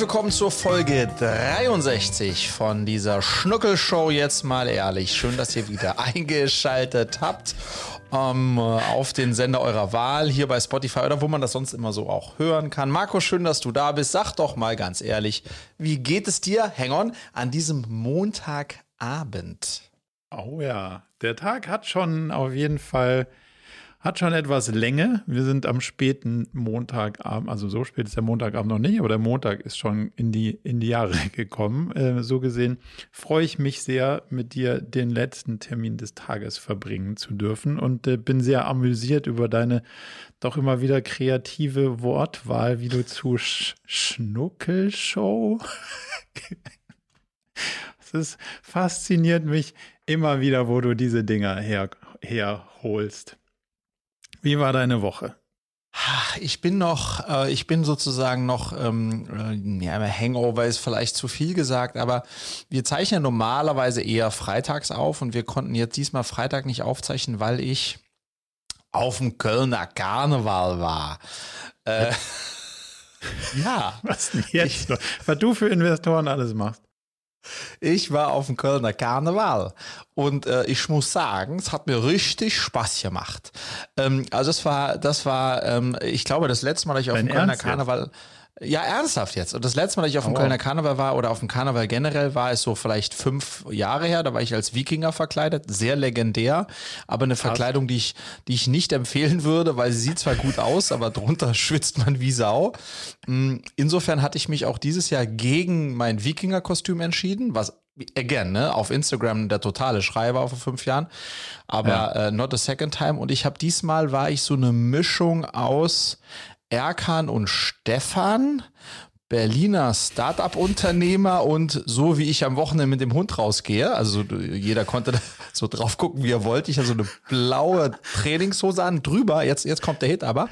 willkommen zur Folge 63 von dieser Schnuckelshow. Jetzt mal ehrlich. Schön, dass ihr wieder eingeschaltet habt ähm, auf den Sender eurer Wahl hier bei Spotify oder wo man das sonst immer so auch hören kann. Marco, schön, dass du da bist. Sag doch mal ganz ehrlich, wie geht es dir, Hang on, an diesem Montagabend? Oh ja, der Tag hat schon auf jeden Fall hat schon etwas Länge. Wir sind am späten Montagabend, also so spät ist der Montagabend noch nicht, aber der Montag ist schon in die, in die Jahre gekommen. Äh, so gesehen freue ich mich sehr, mit dir den letzten Termin des Tages verbringen zu dürfen und äh, bin sehr amüsiert über deine doch immer wieder kreative Wortwahl, wie du zu Sch Schnuckelshow. Es fasziniert mich immer wieder, wo du diese Dinger her, herholst. Wie war deine Woche? Ich bin noch, äh, ich bin sozusagen noch, ähm, äh, ja, Hangover ist vielleicht zu viel gesagt, aber wir zeichnen normalerweise eher freitags auf und wir konnten jetzt diesmal Freitag nicht aufzeichnen, weil ich auf dem Kölner Karneval war. Äh, ja. Was denn jetzt? Ich, was du für Investoren alles machst. Ich war auf dem Kölner Karneval und äh, ich muss sagen, es hat mir richtig Spaß gemacht. Ähm, also es war, das war, ähm, ich glaube, das letzte Mal, dass ich auf Dein dem Kölner Karneval jetzt? Ja, ernsthaft jetzt. Und das letzte Mal, dass ich auf dem oh. Kölner Karneval war oder auf dem Karneval generell war, ist so vielleicht fünf Jahre her. Da war ich als Wikinger verkleidet. Sehr legendär. Aber eine Krass. Verkleidung, die ich, die ich nicht empfehlen würde, weil sie sieht zwar gut aus, aber drunter schwitzt man wie Sau. Mm, insofern hatte ich mich auch dieses Jahr gegen mein Wikinger-Kostüm entschieden, was again, ne, auf Instagram der totale Schrei war vor fünf Jahren, aber ja. äh, not a second time. Und ich habe diesmal war ich so eine Mischung aus Erkan und Stefan, Berliner Start-up-Unternehmer und so wie ich am Wochenende mit dem Hund rausgehe, also jeder konnte so drauf gucken, wie er wollte. Ich hatte so eine blaue Trainingshose an, drüber, jetzt, jetzt kommt der Hit aber,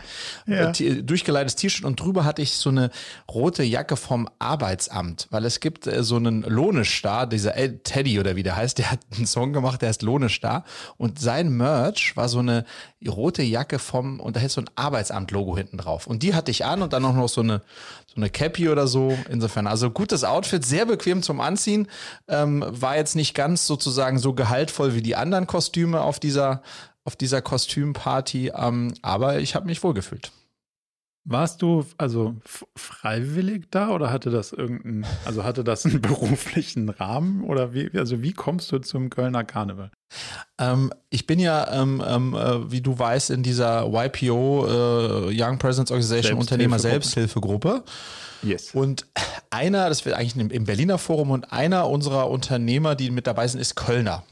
ja. Äh, durchgeleitetes T-Shirt und drüber hatte ich so eine rote Jacke vom Arbeitsamt, weil es gibt äh, so einen Lohnestar, dieser Teddy oder wie der heißt, der hat einen Song gemacht, der heißt Lohnestar und sein Merch war so eine rote Jacke vom, und da ist so ein Arbeitsamt-Logo hinten drauf. Und die hatte ich an und dann auch noch so eine, eine Cappy oder so. Insofern, also gutes Outfit, sehr bequem zum Anziehen. Ähm, war jetzt nicht ganz sozusagen so gehaltvoll wie die anderen Kostüme auf dieser, auf dieser Kostümparty, ähm, aber ich habe mich wohlgefühlt. Warst du also freiwillig da oder hatte das irgendeinen, also hatte das einen beruflichen Rahmen oder wie, also wie kommst du zum Kölner Karneval? Ähm, ich bin ja, ähm, ähm, äh, wie du weißt, in dieser YPO äh, Young Presence Organization Unternehmer Selbsthilfegruppe. Yes. Und einer, das wird eigentlich im Berliner Forum und einer unserer Unternehmer, die mit dabei sind, ist Kölner.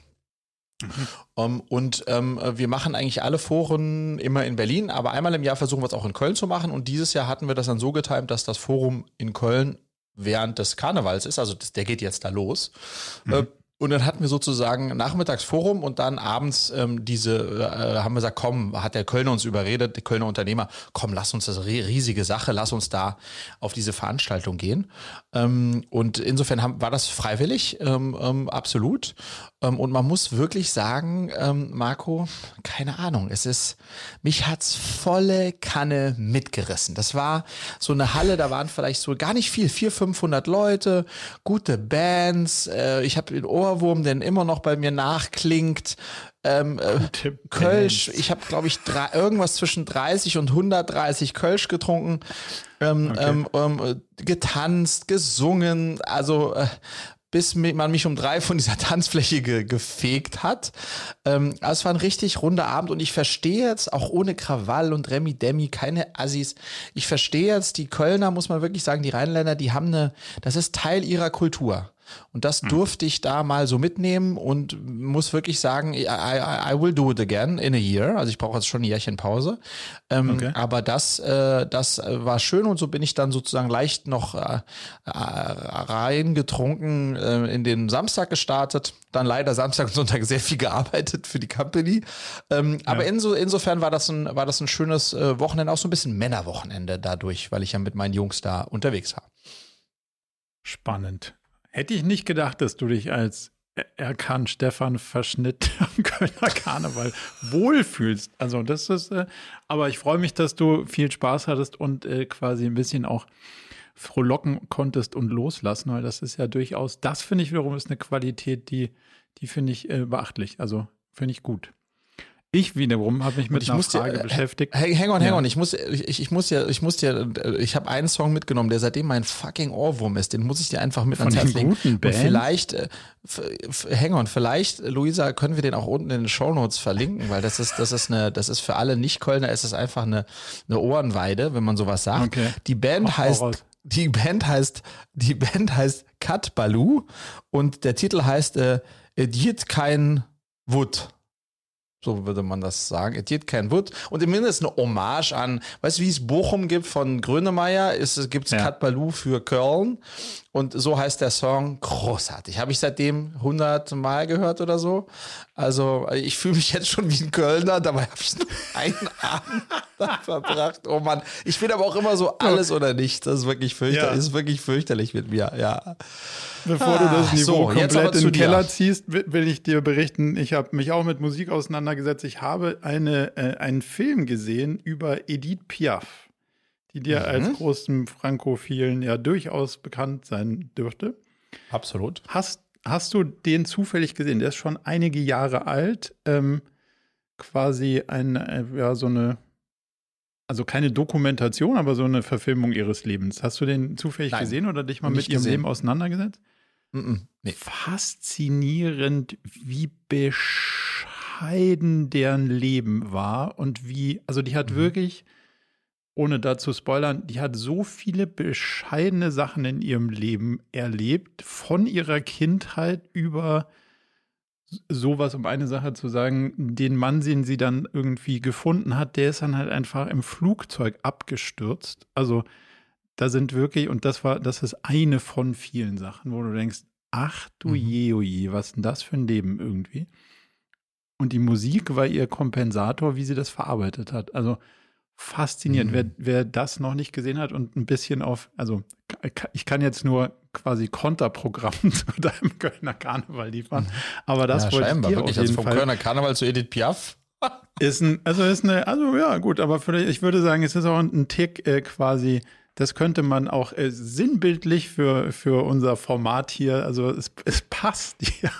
Mhm. Um, und ähm, wir machen eigentlich alle Foren immer in Berlin, aber einmal im Jahr versuchen wir es auch in Köln zu machen. Und dieses Jahr hatten wir das dann so getimt, dass das Forum in Köln während des Karnevals ist. Also das, der geht jetzt da los. Mhm. Äh, und dann hatten wir sozusagen Nachmittagsforum und dann abends ähm, diese, äh, haben wir gesagt, komm, hat der Kölner uns überredet, der Kölner Unternehmer, komm, lass uns das riesige Sache, lass uns da auf diese Veranstaltung gehen. Ähm, und insofern haben, war das freiwillig, ähm, ähm, absolut. Ähm, und man muss wirklich sagen, ähm, Marco, keine Ahnung, es ist, mich hat's volle Kanne mitgerissen. Das war so eine Halle, da waren vielleicht so gar nicht viel, vier, 500 Leute, gute Bands. Äh, ich habe den Ohrwurm, der immer noch bei mir nachklingt. Ähm, äh, Kölsch, ich habe, glaube ich, drei, irgendwas zwischen 30 und 130 Kölsch getrunken, ähm, okay. ähm, ähm getanzt, gesungen, also äh, bis man mich um drei von dieser Tanzfläche ge gefegt hat. Ähm, also es war ein richtig runder Abend und ich verstehe jetzt, auch ohne Krawall und Remi Demi, keine Assis, ich verstehe jetzt, die Kölner, muss man wirklich sagen, die Rheinländer, die haben eine, das ist Teil ihrer Kultur. Und das mhm. durfte ich da mal so mitnehmen und muss wirklich sagen, I, I, I will do it again in a year. Also ich brauche jetzt schon ein Jährchen Pause. Ähm, okay. Aber das, äh, das war schön und so bin ich dann sozusagen leicht noch äh, äh, reingetrunken äh, in den Samstag gestartet. Dann leider Samstag und Sonntag sehr viel gearbeitet für die Company. Ähm, ja. Aber inso, insofern war das ein, war das ein schönes äh, Wochenende, auch so ein bisschen Männerwochenende dadurch, weil ich ja mit meinen Jungs da unterwegs war. Spannend. Hätte ich nicht gedacht, dass du dich als Erkan Stefan Verschnitt am Kölner Karneval wohlfühlst. Also das ist, äh, aber ich freue mich, dass du viel Spaß hattest und äh, quasi ein bisschen auch frohlocken konntest und loslassen, weil das ist ja durchaus, das finde ich wiederum ist eine Qualität, die, die finde ich äh, beachtlich. Also finde ich gut. Ich wiederum habe mich mit ich einer Frage ja, beschäftigt. Hang on, hang on. Ich muss, ich, ich muss ja, ich muss ja, ich habe einen Song mitgenommen, der seitdem mein fucking Ohrwurm ist. Den muss ich dir einfach mit Von ans Herz legen. Guten Band? Und vielleicht, äh, hang on, vielleicht, Luisa, können wir den auch unten in den Show Notes verlinken, weil das ist, das ist eine, das ist für alle Nicht-Kölner, ist es einfach eine, eine Ohrenweide, wenn man sowas sagt. Okay. Die Band Ach, heißt, die Band heißt, die Band heißt Kat Baloo und der Titel heißt äh, Ediert kein Wood. So würde man das sagen. Es geht kein Wood. Und im Mindesten eine Hommage an, weißt du, wie es Bochum gibt von Grönemeyer, ist, gibt es ja. Kat Baloo für Köln. Und so heißt der Song großartig. Habe ich seitdem 100 Mal gehört oder so. Also ich fühle mich jetzt schon wie ein Kölner. Dabei habe ich nur einen Abend verbracht. Oh Mann. Ich bin aber auch immer so alles oder nichts. Das ist wirklich fürchterlich, ja. ist wirklich fürchterlich mit mir. Ja. Bevor ah, du das Niveau so, komplett in den Keller ziehst, will ich dir berichten, ich habe mich auch mit Musik auseinandergesetzt. Ich habe eine, äh, einen Film gesehen über Edith Piaf, die dir mhm. als großen Frankophilen ja durchaus bekannt sein dürfte. Absolut. Hast, hast du den zufällig gesehen? Der ist schon einige Jahre alt. Ähm, quasi ein, äh, ja, so eine also keine Dokumentation, aber so eine Verfilmung ihres Lebens. Hast du den zufällig Nein, gesehen oder dich mal mit ihrem gesehen. Leben auseinandergesetzt? Mm -mm, nee. Faszinierend, wie bescheiden deren Leben war und wie, also die hat mhm. wirklich, ohne da zu spoilern, die hat so viele bescheidene Sachen in ihrem Leben erlebt, von ihrer Kindheit über sowas, um eine Sache zu sagen, den Mann, den sie dann irgendwie gefunden hat, der ist dann halt einfach im Flugzeug abgestürzt. Also da sind wirklich, und das war, das ist eine von vielen Sachen, wo du denkst, ach du mhm. je, oh je, was denn das für ein Leben irgendwie? Und die Musik war ihr Kompensator, wie sie das verarbeitet hat. Also faszinierend. Mhm. Wer, wer das noch nicht gesehen hat und ein bisschen auf, also ich kann jetzt nur quasi Konterprogramm zu deinem Kölner Karneval liefern, mhm. aber das ja, wollte scheinbar, ich dir wirklich, auf also jeden also vom Fall. Kölner Karneval zu Edith Piaf ist ein, also ist eine, also ja, gut, aber vielleicht, ich würde sagen, es ist auch ein Tick äh, quasi, das könnte man auch äh, sinnbildlich für, für unser Format hier, also es, es passt, ja.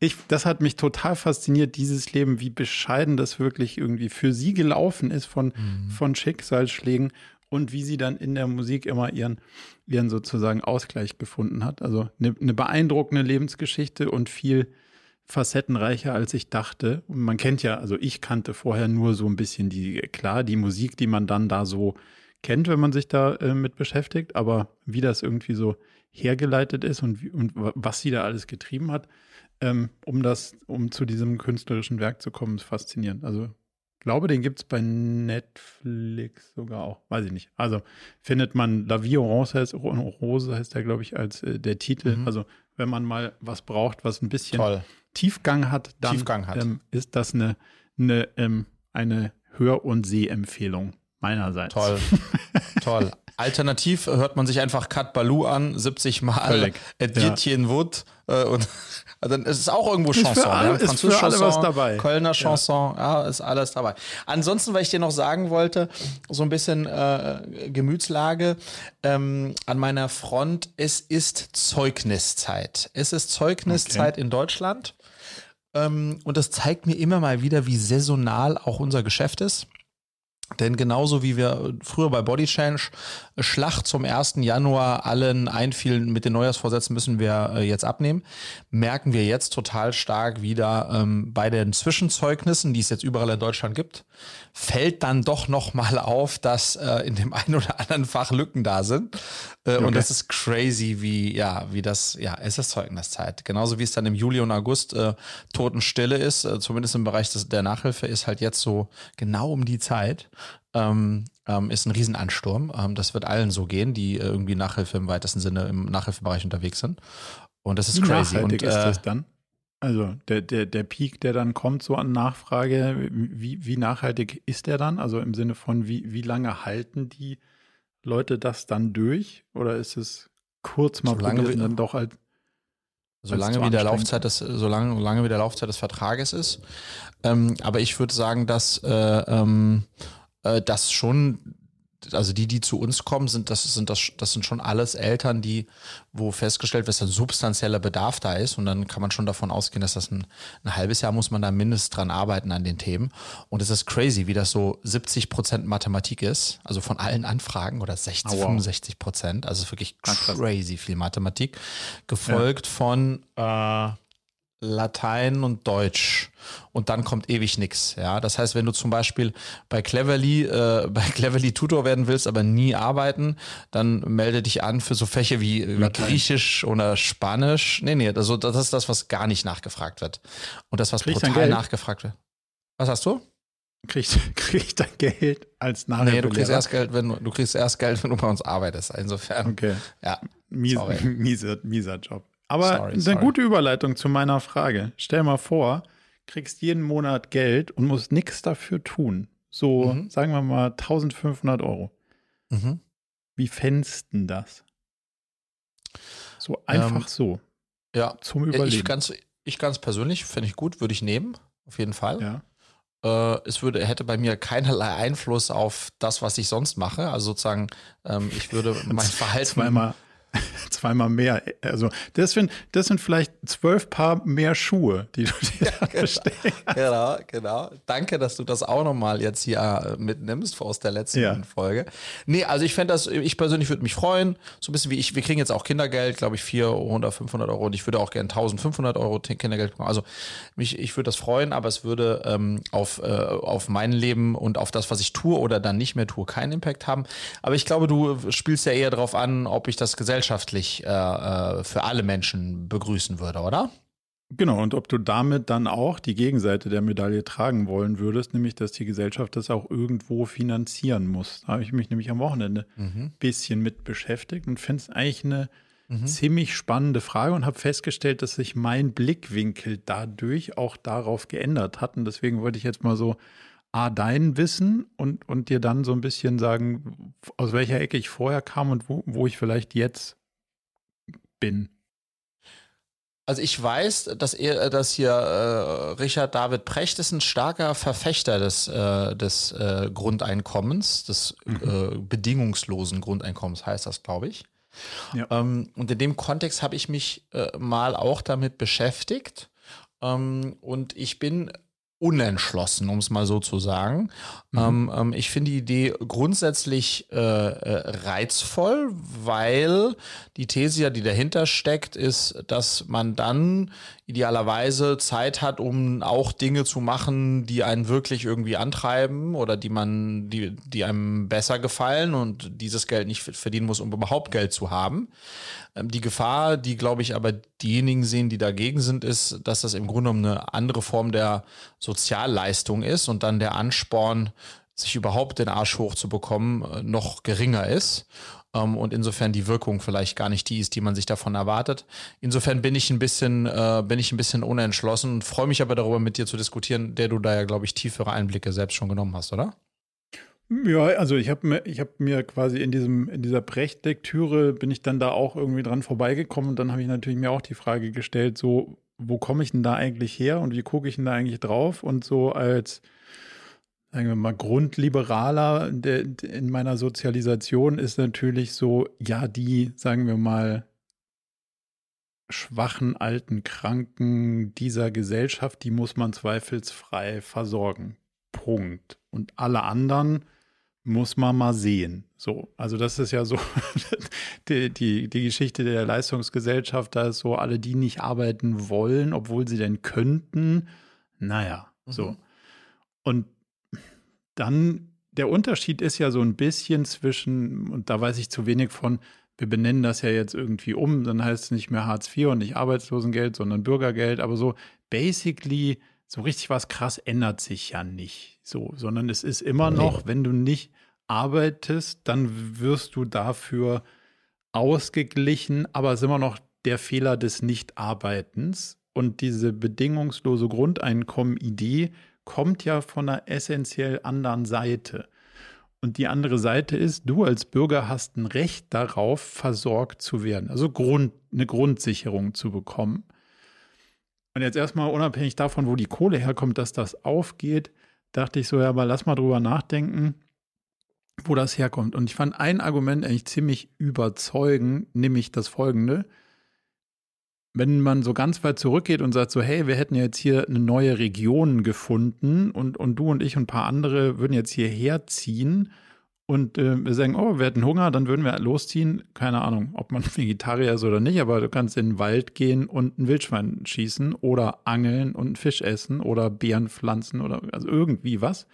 Ich, das hat mich total fasziniert, dieses Leben, wie bescheiden das wirklich irgendwie für sie gelaufen ist von, mhm. von Schicksalsschlägen und wie sie dann in der Musik immer ihren, ihren sozusagen Ausgleich gefunden hat. Also eine, eine beeindruckende Lebensgeschichte und viel facettenreicher, als ich dachte. Und man kennt ja, also ich kannte vorher nur so ein bisschen die, klar, die Musik, die man dann da so kennt, wenn man sich da äh, mit beschäftigt, aber wie das irgendwie so hergeleitet ist und, und was sie da alles getrieben hat, ähm, um das, um zu diesem künstlerischen Werk zu kommen, ist faszinierend. Also glaube, den gibt es bei Netflix sogar auch. Weiß ich nicht. Also findet man La Vie Orange heißt, Rose heißt der, glaube ich, als äh, der Titel. Mhm. Also wenn man mal was braucht, was ein bisschen Toll. Tiefgang hat, dann Tiefgang hat. Ähm, ist das eine, eine, ähm, eine Hör- und Sehempfehlung meinerseits. Toll. Toll. Alternativ hört man sich einfach Kat Baloo an, 70 Mal Etienne ja. Wood äh, und dann ist es auch irgendwo Chanson. Ist für alle, ist für alle was dabei. Kölner Chanson, ja. ja. ist alles dabei. Ansonsten, weil ich dir noch sagen wollte, so ein bisschen äh, Gemütslage ähm, an meiner Front, es ist Zeugniszeit. Es ist Zeugniszeit okay. in Deutschland. Ähm, und das zeigt mir immer mal wieder, wie saisonal auch unser Geschäft ist. Denn genauso wie wir früher bei Body Change Schlacht zum 1. Januar allen einfielen, mit den Neujahrsvorsätzen müssen wir äh, jetzt abnehmen, merken wir jetzt total stark wieder ähm, bei den Zwischenzeugnissen, die es jetzt überall in Deutschland gibt, fällt dann doch nochmal auf, dass äh, in dem einen oder anderen Fach Lücken da sind. Äh, okay. Und das ist crazy, wie, ja, wie das, ja, es ist Zeugniszeit. Genauso wie es dann im Juli und August äh, Totenstille ist, äh, zumindest im Bereich des, der Nachhilfe, ist halt jetzt so genau um die Zeit. Ähm, ähm, ist ein Riesenansturm. Ähm, das wird allen so gehen, die äh, irgendwie Nachhilfe im weitesten Sinne im Nachhilfebereich unterwegs sind. Und das ist wie crazy. Nachhaltig und, ist das dann? Also der, der, der Peak, der dann kommt so an Nachfrage, wie, wie nachhaltig ist der dann? Also im Sinne von, wie, wie lange halten die Leute das dann durch? Oder ist es kurz mal probiert dann doch halt Solange wie, der Laufzeit des, solange, solange wie der Laufzeit des Vertrages ist. Ähm, aber ich würde sagen, dass äh, ähm, äh, das schon also die, die zu uns kommen, sind das sind das das sind schon alles Eltern, die wo festgestellt wird, dass ein substanzieller Bedarf da ist. Und dann kann man schon davon ausgehen, dass das ein, ein halbes Jahr muss man da mindestens dran arbeiten an den Themen. Und es ist crazy, wie das so 70 Prozent Mathematik ist, also von allen Anfragen oder 60, oh, wow. 65 Prozent, also wirklich crazy viel Mathematik, gefolgt ja. von äh, Latein und Deutsch und dann kommt ewig nichts. Ja, das heißt, wenn du zum Beispiel bei Cleverly äh, bei Cleverly Tutor werden willst, aber nie arbeiten, dann melde dich an für so Fächer wie, wie Griechisch oder Spanisch. Nee, nee, also das ist das, was gar nicht nachgefragt wird und das, was Kriegst brutal nachgefragt wird. Was hast du? Kriegst krieg dann Geld als Nachhilfe? Nee, du kriegst erst Geld, wenn du, du kriegst erst Geld, wenn du bei uns arbeitest. Insofern. Okay. Ja. Mies, mieser, mieser Job. Aber sorry, sorry. eine gute Überleitung zu meiner Frage. Stell mal vor, kriegst jeden Monat Geld und musst nichts dafür tun. So, mhm. sagen wir mal 1500 Euro. Mhm. Wie fändest das? So einfach ähm, so. Ja, zum Überleben. Ich ganz, ich ganz persönlich fände ich gut, würde ich nehmen, auf jeden Fall. Ja. Äh, es würde, hätte bei mir keinerlei Einfluss auf das, was ich sonst mache. Also sozusagen, ähm, ich würde mein Verhalten. Zweimal, zweimal mehr. Also das sind, das sind vielleicht zwölf Paar mehr Schuhe, die du dir ja, genau, genau, genau. Danke, dass du das auch nochmal jetzt hier äh, mitnimmst aus der letzten ja. Folge. Nee, also ich fände das, ich persönlich würde mich freuen, so ein bisschen wie ich, wir kriegen jetzt auch Kindergeld, glaube ich 400, 500 Euro und ich würde auch gerne 1500 Euro Kindergeld bekommen. Also mich, ich würde das freuen, aber es würde ähm, auf, äh, auf mein Leben und auf das, was ich tue oder dann nicht mehr tue, keinen Impact haben. Aber ich glaube, du spielst ja eher darauf an, ob ich das Gesellschaft gesellschaftlich äh, äh, für alle Menschen begrüßen würde, oder? Genau, und ob du damit dann auch die Gegenseite der Medaille tragen wollen würdest, nämlich dass die Gesellschaft das auch irgendwo finanzieren muss. Da habe ich mich nämlich am Wochenende ein mhm. bisschen mit beschäftigt und finde es eigentlich eine mhm. ziemlich spannende Frage und habe festgestellt, dass sich mein Blickwinkel dadurch auch darauf geändert hat. Und deswegen wollte ich jetzt mal so A, dein Wissen und, und dir dann so ein bisschen sagen, aus welcher Ecke ich vorher kam und wo, wo ich vielleicht jetzt bin. Also ich weiß, dass er, dass hier äh, Richard David Precht ist ein starker Verfechter des, äh, des äh, Grundeinkommens, des mhm. Äh, bedingungslosen Grundeinkommens heißt das, glaube ich. Ja. Ähm, und in dem Kontext habe ich mich äh, mal auch damit beschäftigt. Ähm, und ich bin unentschlossen, um es mal so zu sagen. Mhm. Ähm, ähm, ich finde die Idee grundsätzlich äh, äh, reizvoll, weil die These ja, die dahinter steckt, ist, dass man dann idealerweise Zeit hat, um auch Dinge zu machen, die einen wirklich irgendwie antreiben oder die man, die, die einem besser gefallen und dieses Geld nicht verdienen muss, um überhaupt Geld zu haben. Ähm, die Gefahr, die, glaube ich, aber diejenigen sehen, die dagegen sind, ist, dass das im Grunde genommen eine andere Form der Sozialleistung ist und dann der Ansporn, sich überhaupt den Arsch hochzubekommen, äh, noch geringer ist. Ähm, und insofern die Wirkung vielleicht gar nicht die ist, die man sich davon erwartet. Insofern bin ich ein bisschen, äh, bin ich ein bisschen unentschlossen und freue mich aber darüber, mit dir zu diskutieren, der du da ja, glaube ich, tiefere Einblicke selbst schon genommen hast, oder? Ja, also ich habe mir, habe mir quasi in diesem, in dieser Brecht-Lektüre bin ich dann da auch irgendwie dran vorbeigekommen und dann habe ich natürlich mir auch die Frage gestellt, so, wo komme ich denn da eigentlich her und wie gucke ich denn da eigentlich drauf? Und so als, sagen wir mal, Grundliberaler der, in meiner Sozialisation ist natürlich so, ja, die, sagen wir mal, schwachen, alten, Kranken dieser Gesellschaft, die muss man zweifelsfrei versorgen. Punkt. Und alle anderen muss man mal sehen. So, also das ist ja so die, die, die Geschichte der Leistungsgesellschaft, da ist so alle, die nicht arbeiten wollen, obwohl sie denn könnten. Naja, mhm. so. Und dann, der Unterschied ist ja so ein bisschen zwischen, und da weiß ich zu wenig von, wir benennen das ja jetzt irgendwie um, dann heißt es nicht mehr Hartz IV und nicht Arbeitslosengeld, sondern Bürgergeld, aber so basically so richtig was krass ändert sich ja nicht so, sondern es ist immer noch, wenn du nicht arbeitest, dann wirst du dafür ausgeglichen, aber es ist immer noch der Fehler des Nichtarbeitens. Und diese bedingungslose Grundeinkommen-Idee kommt ja von einer essentiell anderen Seite. Und die andere Seite ist, du als Bürger hast ein Recht darauf, versorgt zu werden, also Grund, eine Grundsicherung zu bekommen. Und jetzt erstmal unabhängig davon, wo die Kohle herkommt, dass das aufgeht, dachte ich so, ja, aber lass mal drüber nachdenken. wo das herkommt. Und ich fand ein Argument eigentlich ziemlich überzeugend, nämlich das folgende. Wenn man so ganz weit zurückgeht und sagt so, hey, wir hätten jetzt hier eine neue Region gefunden und, und du und ich und ein paar andere würden jetzt hierher ziehen und äh, wir sagen, oh, wir hätten Hunger, dann würden wir losziehen. Keine Ahnung, ob man Vegetarier ist oder nicht, aber du kannst in den Wald gehen und ein Wildschwein schießen oder angeln und einen Fisch essen oder Beeren pflanzen oder also irgendwie was.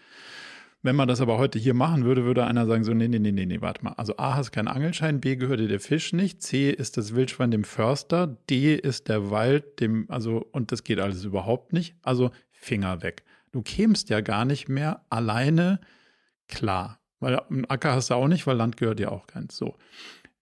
Wenn man das aber heute hier machen würde, würde einer sagen so, nee, nee, nee, nee, nee, warte mal. Also A, hast keinen Angelschein, B, gehört dir der Fisch nicht, C, ist das Wildschwein dem Förster, D, ist der Wald dem, also, und das geht alles überhaupt nicht. Also Finger weg. Du kämst ja gar nicht mehr alleine klar. Weil einen Acker hast du auch nicht, weil Land gehört ja auch keins. So.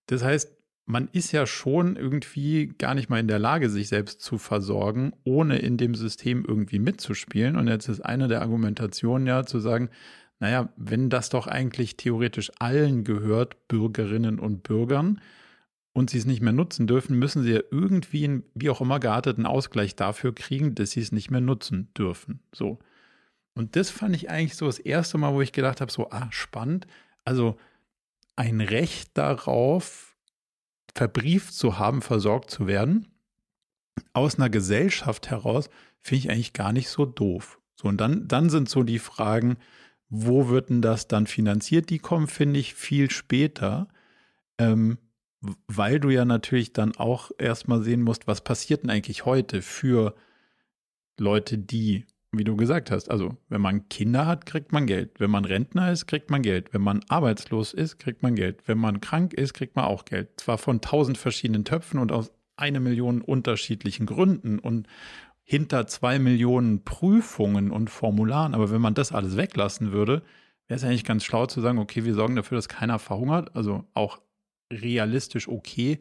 Das heißt, man ist ja schon irgendwie gar nicht mal in der Lage, sich selbst zu versorgen, ohne in dem System irgendwie mitzuspielen. Und jetzt ist eine der Argumentationen ja zu sagen, naja, wenn das doch eigentlich theoretisch allen gehört, Bürgerinnen und Bürgern, und sie es nicht mehr nutzen dürfen, müssen sie ja irgendwie einen, wie auch immer gearteten Ausgleich dafür kriegen, dass sie es nicht mehr nutzen dürfen. So. Und das fand ich eigentlich so das erste Mal, wo ich gedacht habe, so, ah, spannend. Also ein Recht darauf, verbrieft zu haben, versorgt zu werden, aus einer Gesellschaft heraus, finde ich eigentlich gar nicht so doof. So, und dann, dann sind so die Fragen, wo wird denn das dann finanziert? Die kommen, finde ich, viel später, ähm, weil du ja natürlich dann auch erstmal sehen musst, was passiert denn eigentlich heute für Leute, die, wie du gesagt hast, also wenn man Kinder hat, kriegt man Geld. Wenn man Rentner ist, kriegt man Geld. Wenn man arbeitslos ist, kriegt man Geld. Wenn man krank ist, kriegt man auch Geld. Zwar von tausend verschiedenen Töpfen und aus eine Million unterschiedlichen Gründen und hinter zwei Millionen Prüfungen und Formularen. Aber wenn man das alles weglassen würde, wäre es eigentlich ganz schlau zu sagen, okay, wir sorgen dafür, dass keiner verhungert, also auch realistisch okay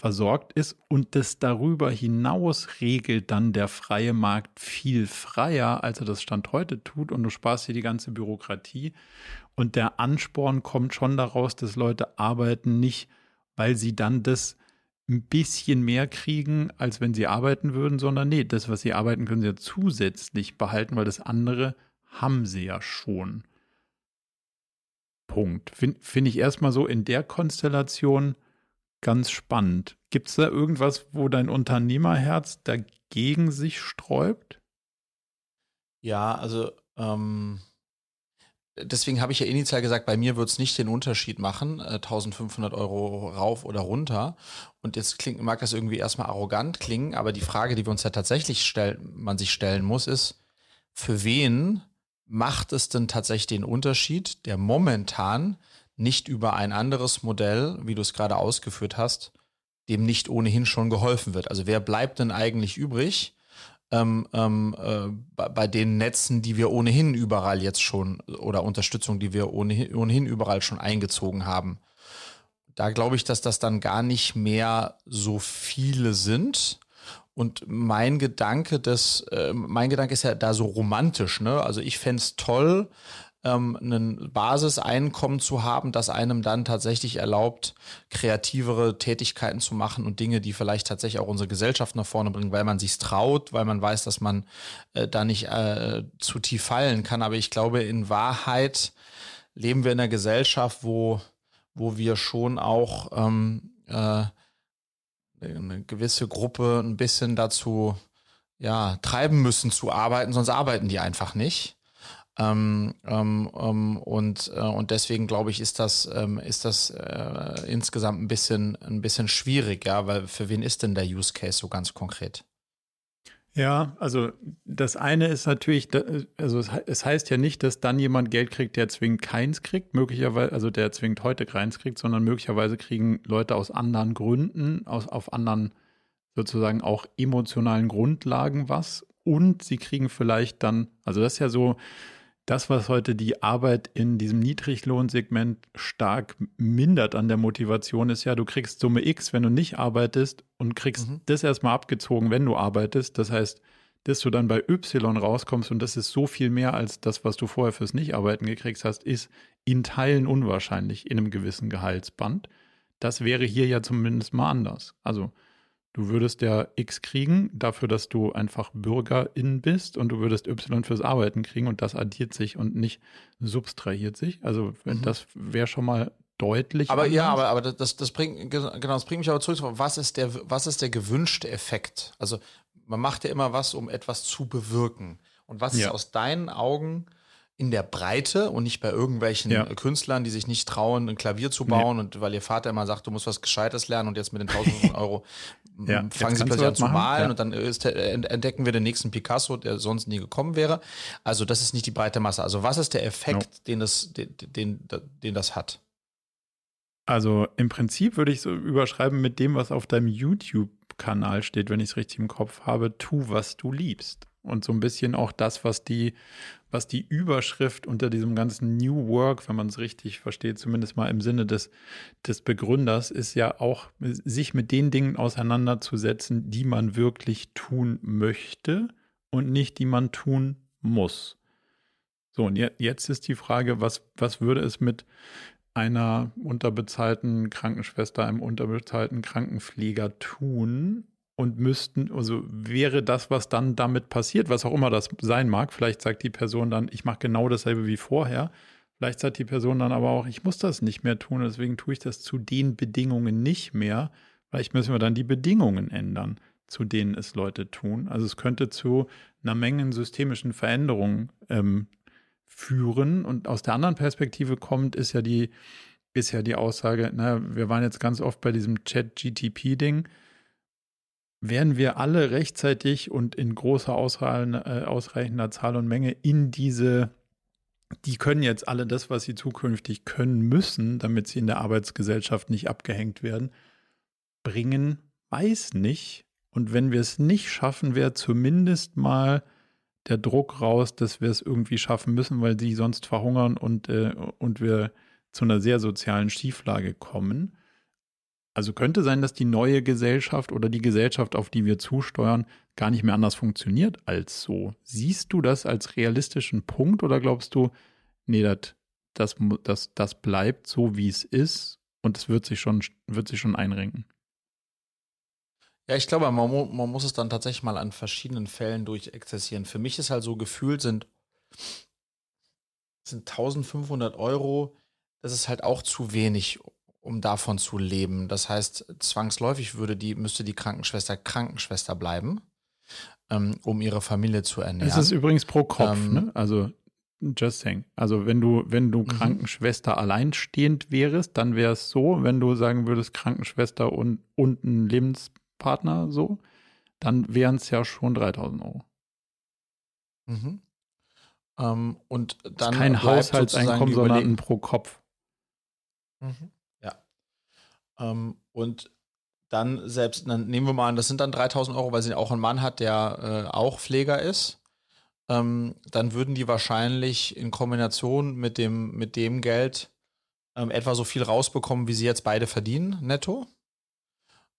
versorgt ist und das darüber hinaus regelt dann der freie Markt viel freier, als er das Stand heute tut und du sparst hier die ganze Bürokratie und der Ansporn kommt schon daraus, dass Leute arbeiten nicht, weil sie dann das ein bisschen mehr kriegen, als wenn sie arbeiten würden, sondern nee, das, was sie arbeiten, können sie ja zusätzlich behalten, weil das andere haben sie ja schon. Punkt. Finde find ich erstmal so in der Konstellation ganz spannend. Gibt es da irgendwas, wo dein Unternehmerherz dagegen sich sträubt? Ja, also ähm, deswegen habe ich ja initial gesagt, bei mir wird es nicht den Unterschied machen, äh, 1500 Euro rauf oder runter. Und jetzt klingt, mag das irgendwie erstmal arrogant klingen, aber die Frage, die wir uns ja tatsächlich stellen, man sich stellen muss, ist, für wen macht es denn tatsächlich den Unterschied, der momentan nicht über ein anderes Modell, wie du es gerade ausgeführt hast, dem nicht ohnehin schon geholfen wird? Also wer bleibt denn eigentlich übrig? ähm, ähm, äh, bei, bei, den Netzen, die wir ohnehin überall jetzt schon oder Unterstützung, die wir ohnehin, ohnehin überall schon eingezogen haben. Da glaube ich, dass das dann gar nicht mehr so viele sind. Und mein Gedanke, das, äh, mein Gedanke ist ja da so romantisch, ne? Also ich fände es toll, ähm, ein Basiseinkommen zu haben, das einem dann tatsächlich erlaubt, kreativere Tätigkeiten zu machen und Dinge, die vielleicht tatsächlich auch unsere Gesellschaft nach vorne bringen, weil man sich traut, weil man weiß, dass man äh, da nicht äh, zu tief fallen kann. Aber ich glaube, in Wahrheit leben wir in einer Gesellschaft, wo, wo wir schon auch ähm, äh, eine gewisse Gruppe ein bisschen dazu ja, treiben müssen zu arbeiten, sonst arbeiten die einfach nicht. Ähm, ähm, ähm, und, äh, und deswegen glaube ich, ist das, ähm, ist das äh, insgesamt ein bisschen, ein bisschen schwierig, ja, weil für wen ist denn der Use Case so ganz konkret? Ja, also das eine ist natürlich, also es heißt ja nicht, dass dann jemand Geld kriegt, der zwingend keins kriegt, möglicherweise, also der zwingend heute keins kriegt, sondern möglicherweise kriegen Leute aus anderen Gründen, aus, auf anderen sozusagen auch emotionalen Grundlagen was und sie kriegen vielleicht dann, also das ist ja so, das, was heute die Arbeit in diesem Niedriglohnsegment stark mindert an der Motivation, ist ja, du kriegst Summe X, wenn du nicht arbeitest und kriegst mhm. das erstmal abgezogen, wenn du arbeitest. Das heißt, dass du dann bei Y rauskommst und das ist so viel mehr als das, was du vorher fürs Nichtarbeiten gekriegt hast, ist in Teilen unwahrscheinlich in einem gewissen Gehaltsband. Das wäre hier ja zumindest mal anders. Also Du würdest ja X kriegen dafür, dass du einfach Bürgerin bist und du würdest Y fürs Arbeiten kriegen und das addiert sich und nicht subtrahiert sich. Also mhm. das wäre schon mal deutlich. Aber anders. ja, aber, aber das, das bringt, genau, das bringt mich aber zurück, was ist der, was ist der gewünschte Effekt? Also man macht ja immer was, um etwas zu bewirken. Und was ja. ist aus deinen Augen in der Breite und nicht bei irgendwelchen ja. Künstlern, die sich nicht trauen, ein Klavier zu bauen nee. und weil ihr Vater immer sagt, du musst was Gescheites lernen und jetzt mit den 1000 Euro ja, fangen sie plötzlich an zu malen ja. und dann ist, entdecken wir den nächsten Picasso, der sonst nie gekommen wäre. Also das ist nicht die breite Masse. Also was ist der Effekt, no. den, das, den, den, den das hat? Also im Prinzip würde ich so überschreiben mit dem, was auf deinem YouTube-Kanal steht, wenn ich es richtig im Kopf habe, tu, was du liebst. Und so ein bisschen auch das, was die, was die Überschrift unter diesem ganzen New Work, wenn man es richtig versteht, zumindest mal im Sinne des, des Begründers, ist ja auch, sich mit den Dingen auseinanderzusetzen, die man wirklich tun möchte und nicht die man tun muss. So, und jetzt ist die Frage, was, was würde es mit einer unterbezahlten Krankenschwester, einem unterbezahlten Krankenpfleger tun, und müssten, also wäre das, was dann damit passiert, was auch immer das sein mag, vielleicht sagt die Person dann, ich mache genau dasselbe wie vorher. Vielleicht sagt die Person dann aber auch, ich muss das nicht mehr tun, deswegen tue ich das zu den Bedingungen nicht mehr. Vielleicht müssen wir dann die Bedingungen ändern, zu denen es Leute tun. Also es könnte zu einer Menge systemischen Veränderungen ähm, führen. Und aus der anderen Perspektive kommt, ist ja die, ist ja die Aussage, na, wir waren jetzt ganz oft bei diesem Chat-GTP-Ding werden wir alle rechtzeitig und in großer äh, ausreichender Zahl und Menge in diese, die können jetzt alle das, was sie zukünftig können müssen, damit sie in der Arbeitsgesellschaft nicht abgehängt werden, bringen, weiß nicht. Und wenn wir es nicht schaffen, wäre zumindest mal der Druck raus, dass wir es irgendwie schaffen müssen, weil die sonst verhungern und, äh, und wir zu einer sehr sozialen Schieflage kommen. Also könnte sein, dass die neue Gesellschaft oder die Gesellschaft, auf die wir zusteuern, gar nicht mehr anders funktioniert als so. Siehst du das als realistischen Punkt oder glaubst du, nee, das, das, das, das bleibt so, wie es ist und es wird sich schon, wird sich schon einrenken? Ja, ich glaube, man, man muss es dann tatsächlich mal an verschiedenen Fällen durchexerzieren. Für mich ist halt so gefühlt, sind, sind 1500 Euro, das ist halt auch zu wenig, um davon zu leben. Das heißt, zwangsläufig würde die, müsste die Krankenschwester Krankenschwester bleiben, ähm, um ihre Familie zu ernähren. Es ist übrigens pro Kopf, ähm, ne? Also just saying. Also wenn du, wenn du mhm. Krankenschwester alleinstehend wärst, dann wäre es so, wenn du sagen würdest, Krankenschwester und, und ein Lebenspartner so, dann wären es ja schon 3000 Euro. Mhm. Ähm, und dann kein Haushaltseinkommen, sondern ein pro Kopf. Mhm. Ähm, und dann selbst, dann nehmen wir mal an, das sind dann 3000 Euro, weil sie auch einen Mann hat, der äh, auch Pfleger ist. Ähm, dann würden die wahrscheinlich in Kombination mit dem, mit dem Geld ähm, etwa so viel rausbekommen, wie sie jetzt beide verdienen, netto.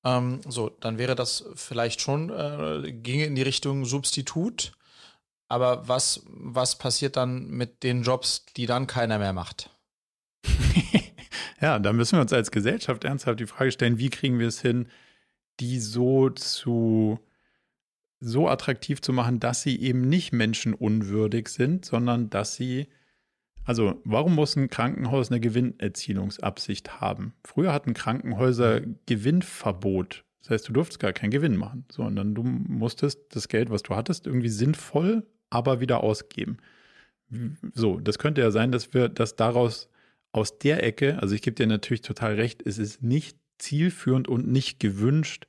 Ähm, so, dann wäre das vielleicht schon, äh, ginge in die Richtung Substitut. Aber was, was passiert dann mit den Jobs, die dann keiner mehr macht? Ja, da müssen wir uns als Gesellschaft ernsthaft die Frage stellen, wie kriegen wir es hin, die so zu so attraktiv zu machen, dass sie eben nicht menschenunwürdig sind, sondern dass sie also, warum muss ein Krankenhaus eine Gewinnerzielungsabsicht haben? Früher hatten Krankenhäuser Gewinnverbot. Das heißt, du durftest gar keinen Gewinn machen, sondern du musstest das Geld, was du hattest, irgendwie sinnvoll, aber wieder ausgeben. So, das könnte ja sein, dass wir, dass daraus aus der Ecke, also ich gebe dir natürlich total recht, es ist nicht zielführend und nicht gewünscht,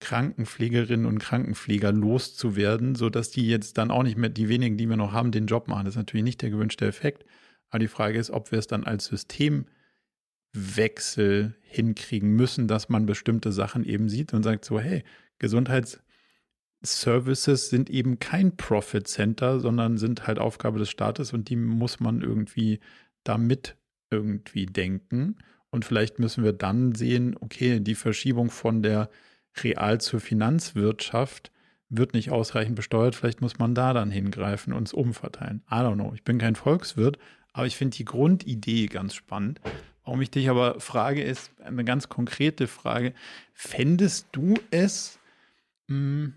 Krankenpflegerinnen und Krankenpfleger loszuwerden, sodass die jetzt dann auch nicht mehr, die wenigen, die wir noch haben, den Job machen. Das ist natürlich nicht der gewünschte Effekt. Aber die Frage ist, ob wir es dann als Systemwechsel hinkriegen müssen, dass man bestimmte Sachen eben sieht und sagt so, hey, Gesundheitsservices sind eben kein Profit Center, sondern sind halt Aufgabe des Staates und die muss man irgendwie damit irgendwie denken. Und vielleicht müssen wir dann sehen, okay, die Verschiebung von der Real- zur Finanzwirtschaft wird nicht ausreichend besteuert. Vielleicht muss man da dann hingreifen und es umverteilen. I don't know. Ich bin kein Volkswirt, aber ich finde die Grundidee ganz spannend. Warum ich dich aber frage, ist eine ganz konkrete Frage. Fändest du es, mh, hm,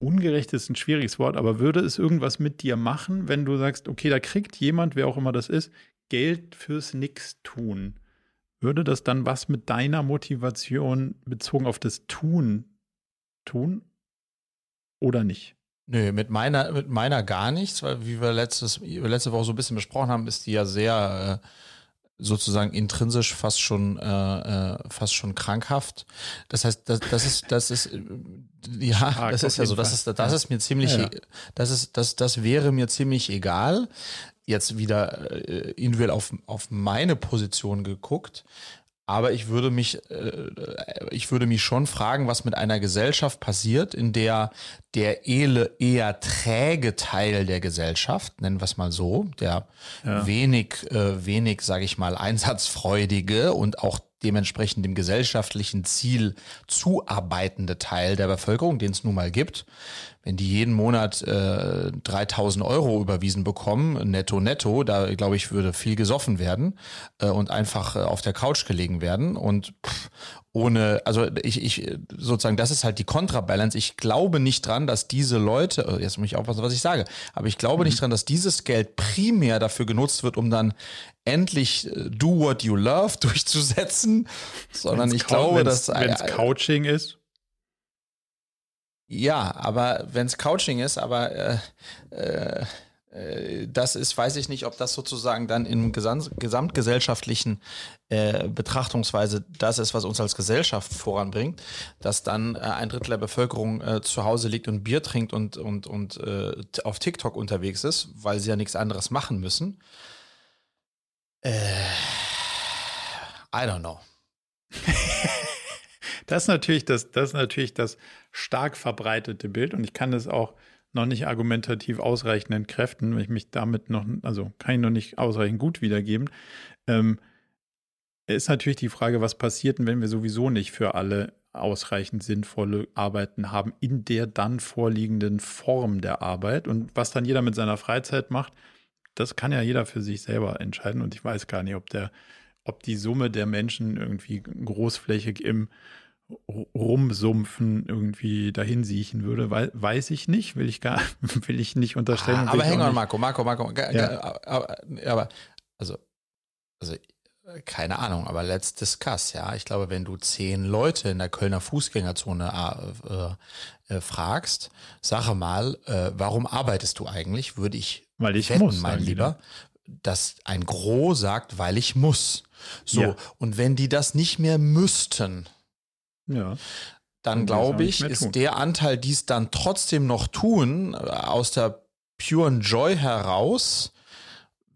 ungerecht ist ein schwieriges Wort, aber würde es irgendwas mit dir machen, wenn du sagst, okay, da kriegt jemand, wer auch immer das ist, Geld fürs Nix tun? Würde das dann was mit deiner Motivation bezogen auf das Tun tun oder nicht? Nö, mit meiner, mit meiner gar nichts, weil wie wir letztes, letzte Woche so ein bisschen besprochen haben, ist die ja sehr äh, sozusagen intrinsisch fast schon äh, äh, fast schon krankhaft. Das heißt, das, das ist das ist äh, ja, Stark, das ist ja so, das ist das ist mir ziemlich ja. das ist das das wäre mir ziemlich egal. Jetzt wieder äh, individuell auf auf meine Position geguckt. Aber ich würde mich, äh, ich würde mich schon fragen, was mit einer Gesellschaft passiert, in der der eher träge Teil der Gesellschaft, nennen wir es mal so, der ja. wenig, äh, wenig, sage ich mal, einsatzfreudige und auch dementsprechend dem gesellschaftlichen Ziel zuarbeitende Teil der Bevölkerung, den es nun mal gibt, wenn die jeden Monat äh, 3000 Euro überwiesen bekommen, netto, netto, da glaube ich, würde viel gesoffen werden äh, und einfach äh, auf der Couch gelegen werden und pff, ohne, also ich, ich, sozusagen, das ist halt die Kontrabalance. Ich glaube nicht dran, dass diese Leute, äh, jetzt muss ich aufpassen, was ich sage, aber ich glaube mhm. nicht dran, dass dieses Geld primär dafür genutzt wird, um dann endlich äh, Do What You Love durchzusetzen, sondern wenn's ich glaube, dass. Wenn es Couching ist. Ja, aber wenn es Couching ist, aber äh, äh, äh, das ist, weiß ich nicht, ob das sozusagen dann im Gesam gesamtgesellschaftlichen äh, Betrachtungsweise das ist, was uns als Gesellschaft voranbringt, dass dann äh, ein Drittel der Bevölkerung äh, zu Hause liegt und Bier trinkt und, und, und äh, auf TikTok unterwegs ist, weil sie ja nichts anderes machen müssen. Äh, I don't know. Das ist natürlich das, das ist natürlich das stark verbreitete Bild und ich kann das auch noch nicht argumentativ ausreichend entkräften, weil ich mich damit noch, also kann ich noch nicht ausreichend gut wiedergeben. Ähm, ist natürlich die Frage, was passiert denn, wenn wir sowieso nicht für alle ausreichend sinnvolle Arbeiten haben in der dann vorliegenden Form der Arbeit und was dann jeder mit seiner Freizeit macht, das kann ja jeder für sich selber entscheiden und ich weiß gar nicht, ob der, ob die Summe der Menschen irgendwie großflächig im Rumsumpfen irgendwie dahin siechen würde, weil, weiß ich nicht, will ich gar, will ich nicht unterstellen. Ah, aber häng on, Marco, Marco, Marco, ja. aber, aber, also, also, keine Ahnung, aber let's discuss, ja. Ich glaube, wenn du zehn Leute in der Kölner Fußgängerzone äh, äh, fragst, sage mal, äh, warum arbeitest du eigentlich, würde ich, weil ich wetten, muss, mein Lieber, dass ein Gros sagt, weil ich muss. So, ja. und wenn die das nicht mehr müssten, ja. Dann glaube ich, ist tun. der Anteil, die es dann trotzdem noch tun, aus der puren Joy heraus,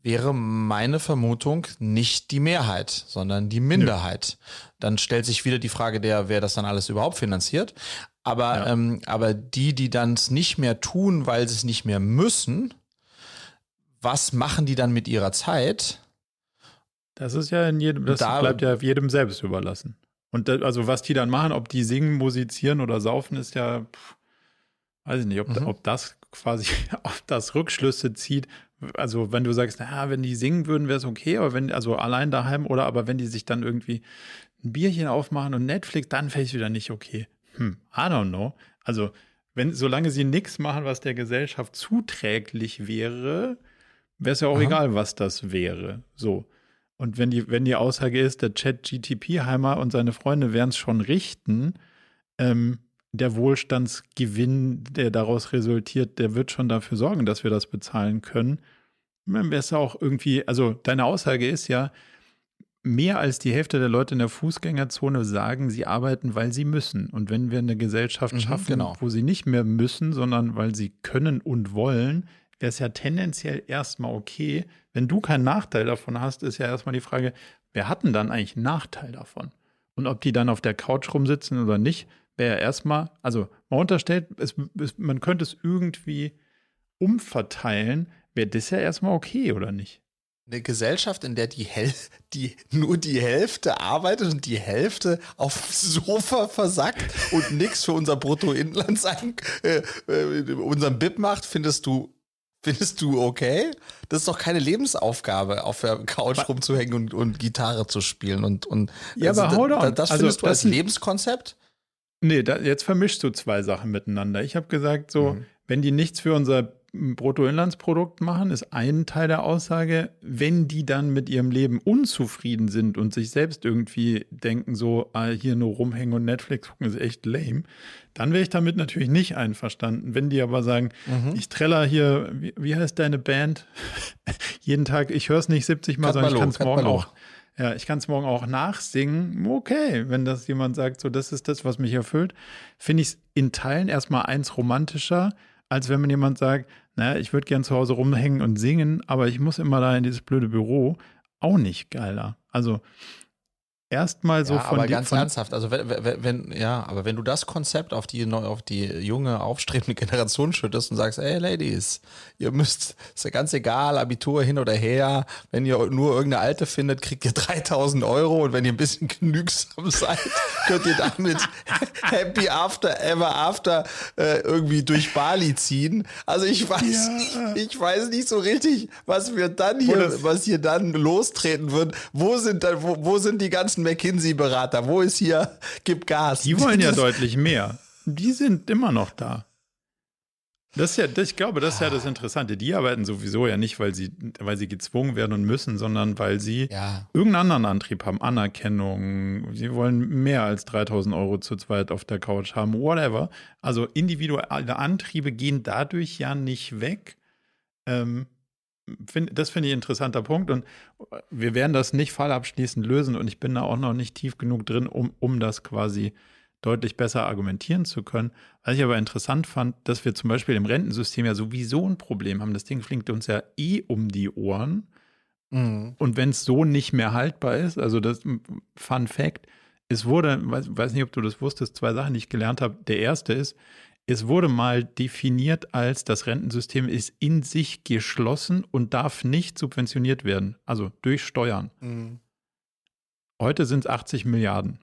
wäre meine Vermutung nicht die Mehrheit, sondern die Minderheit. Ja. Dann stellt sich wieder die Frage der, wer das dann alles überhaupt finanziert. Aber, ja. ähm, aber die, die dann es nicht mehr tun, weil sie es nicht mehr müssen, was machen die dann mit ihrer Zeit? Das ist ja in jedem, das da, bleibt ja jedem selbst überlassen. Und da, also was die dann machen, ob die singen, musizieren oder saufen, ist ja, pff, weiß ich nicht, ob, mhm. ob das quasi auf das Rückschlüsse zieht. Also wenn du sagst, naja, wenn die singen würden, wäre es okay, aber wenn, also allein daheim oder aber wenn die sich dann irgendwie ein Bierchen aufmachen und Netflix, dann fällt es wieder nicht okay. Hm, I don't know. Also, wenn, solange sie nichts machen, was der Gesellschaft zuträglich wäre, wäre es ja auch Aha. egal, was das wäre. So. Und wenn die, wenn die Aussage ist, der Chat-GTP-Heimer und seine Freunde werden es schon richten, ähm, der Wohlstandsgewinn, der daraus resultiert, der wird schon dafür sorgen, dass wir das bezahlen können. Dann wäre es auch irgendwie, also deine Aussage ist ja, mehr als die Hälfte der Leute in der Fußgängerzone sagen, sie arbeiten, weil sie müssen. Und wenn wir eine Gesellschaft mhm, schaffen, genau. wo sie nicht mehr müssen, sondern weil sie können und wollen, wäre es ja tendenziell erstmal okay. Wenn du keinen Nachteil davon hast, ist ja erstmal die Frage, wer hat denn dann eigentlich einen Nachteil davon? Und ob die dann auf der Couch rumsitzen oder nicht, wäre ja erstmal, also man unterstellt, es, es, man könnte es irgendwie umverteilen, wäre das ja erstmal okay, oder nicht? Eine Gesellschaft, in der die, Häl die nur die Hälfte arbeitet und die Hälfte aufs Sofa versackt und nichts für unser Bruttoinlandseinkommen, äh, äh, unseren BIP macht, findest du Findest du okay? Das ist doch keine Lebensaufgabe, auf der Couch Was? rumzuhängen und, und Gitarre zu spielen und, und ja, also, aber hold on. Das also findest also, du als Lebenskonzept? Nee, da, jetzt vermischst du zwei Sachen miteinander. Ich habe gesagt, so, mhm. wenn die nichts für unser Bruttoinlandsprodukt machen, ist ein Teil der Aussage. Wenn die dann mit ihrem Leben unzufrieden sind und sich selbst irgendwie denken, so ah, hier nur rumhängen und Netflix gucken ist echt lame, dann wäre ich damit natürlich nicht einverstanden. Wenn die aber sagen, mhm. ich treller hier, wie, wie, heißt deine Band? Jeden Tag, ich höre es nicht 70 Mal, sondern ich kann es morgen auch. Ja, ich kann es morgen auch nachsingen. Okay, wenn das jemand sagt, so das ist das, was mich erfüllt, finde ich es in Teilen erstmal eins romantischer, als wenn mir jemand sagt, naja, ich würde gern zu Hause rumhängen und singen, aber ich muss immer da in dieses blöde Büro. Auch nicht geiler. Also erstmal so ja, von aber ganz von ernsthaft, also wenn, wenn, ja, aber wenn du das Konzept auf die auf die junge aufstrebende Generation schüttest und sagst, ey Ladies, ihr müsst, ist ja ganz egal, Abitur hin oder her, wenn ihr nur irgendeine alte findet, kriegt ihr 3000 Euro und wenn ihr ein bisschen genügsam seid, könnt ihr damit Happy After Ever After äh, irgendwie durch Bali ziehen. Also ich weiß ja. nicht, ich weiß nicht so richtig, was wir dann hier, was hier dann lostreten wird. Wo sind dann, wo, wo sind die ganzen McKinsey-Berater? Wo ist hier, gib Gas? Die wollen ja deutlich mehr. Die sind immer noch da. Das ist ja, das, ich glaube, das ist ja das Interessante. Die arbeiten sowieso ja nicht, weil sie, weil sie gezwungen werden und müssen, sondern weil sie ja. irgendeinen anderen Antrieb haben, Anerkennung. Sie wollen mehr als 3000 Euro zu zweit auf der Couch haben, whatever. Also individuelle Antriebe gehen dadurch ja nicht weg. Ähm, find, das finde ich ein interessanter Punkt und wir werden das nicht fallabschließend lösen und ich bin da auch noch nicht tief genug drin, um, um das quasi deutlich besser argumentieren zu können. Was ich aber interessant fand, dass wir zum Beispiel im Rentensystem ja sowieso ein Problem haben. Das Ding fliegt uns ja eh um die Ohren. Mhm. Und wenn es so nicht mehr haltbar ist, also das Fun Fact, es wurde, weiß, weiß nicht, ob du das wusstest, zwei Sachen, die ich gelernt habe. Der erste ist, es wurde mal definiert als das Rentensystem ist in sich geschlossen und darf nicht subventioniert werden, also durch Steuern. Mhm. Heute sind es 80 Milliarden.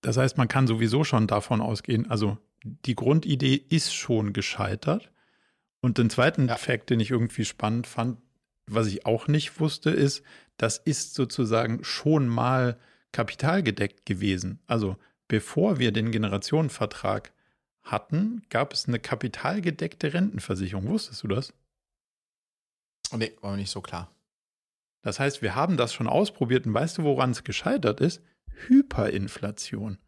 Das heißt, man kann sowieso schon davon ausgehen, also die Grundidee ist schon gescheitert. Und den zweiten ja. Fakt, den ich irgendwie spannend fand, was ich auch nicht wusste, ist, das ist sozusagen schon mal kapitalgedeckt gewesen. Also bevor wir den Generationenvertrag hatten, gab es eine kapitalgedeckte Rentenversicherung. Wusstest du das? Nee, war mir nicht so klar. Das heißt, wir haben das schon ausprobiert und weißt du, woran es gescheitert ist? Hyperinflation.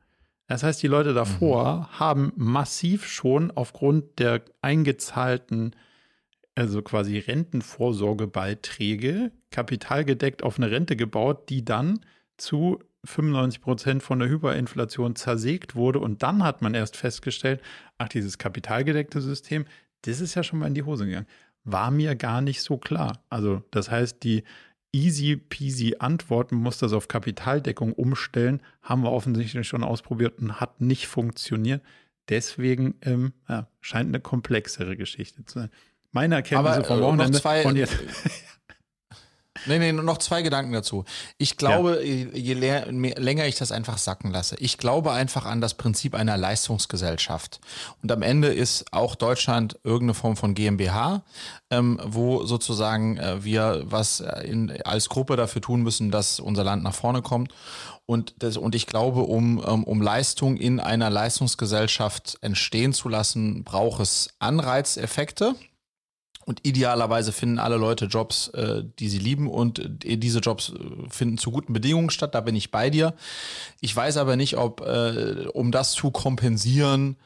Das heißt, die Leute davor mhm. haben massiv schon aufgrund der eingezahlten, also quasi Rentenvorsorgebeiträge, kapitalgedeckt auf eine Rente gebaut, die dann zu 95 Prozent von der Hyperinflation zersägt wurde. Und dann hat man erst festgestellt, ach, dieses kapitalgedeckte System, das ist ja schon mal in die Hose gegangen. War mir gar nicht so klar. Also, das heißt, die easy peasy Antwort, man muss das auf Kapitaldeckung umstellen, haben wir offensichtlich schon ausprobiert und hat nicht funktioniert. Deswegen ähm, ja, scheint eine komplexere Geschichte zu sein. Meine Erkenntnisse vom Wochenende von jetzt. Nee, nee, noch zwei Gedanken dazu. Ich glaube, ja. je länger ich das einfach sacken lasse, ich glaube einfach an das Prinzip einer Leistungsgesellschaft. Und am Ende ist auch Deutschland irgendeine Form von GmbH, ähm, wo sozusagen äh, wir was in, als Gruppe dafür tun müssen, dass unser Land nach vorne kommt. Und, das, und ich glaube, um, um, um Leistung in einer Leistungsgesellschaft entstehen zu lassen, braucht es Anreizeffekte. Und idealerweise finden alle Leute Jobs, äh, die sie lieben und äh, diese Jobs äh, finden zu guten Bedingungen statt. Da bin ich bei dir. Ich weiß aber nicht, ob, äh, um das zu kompensieren,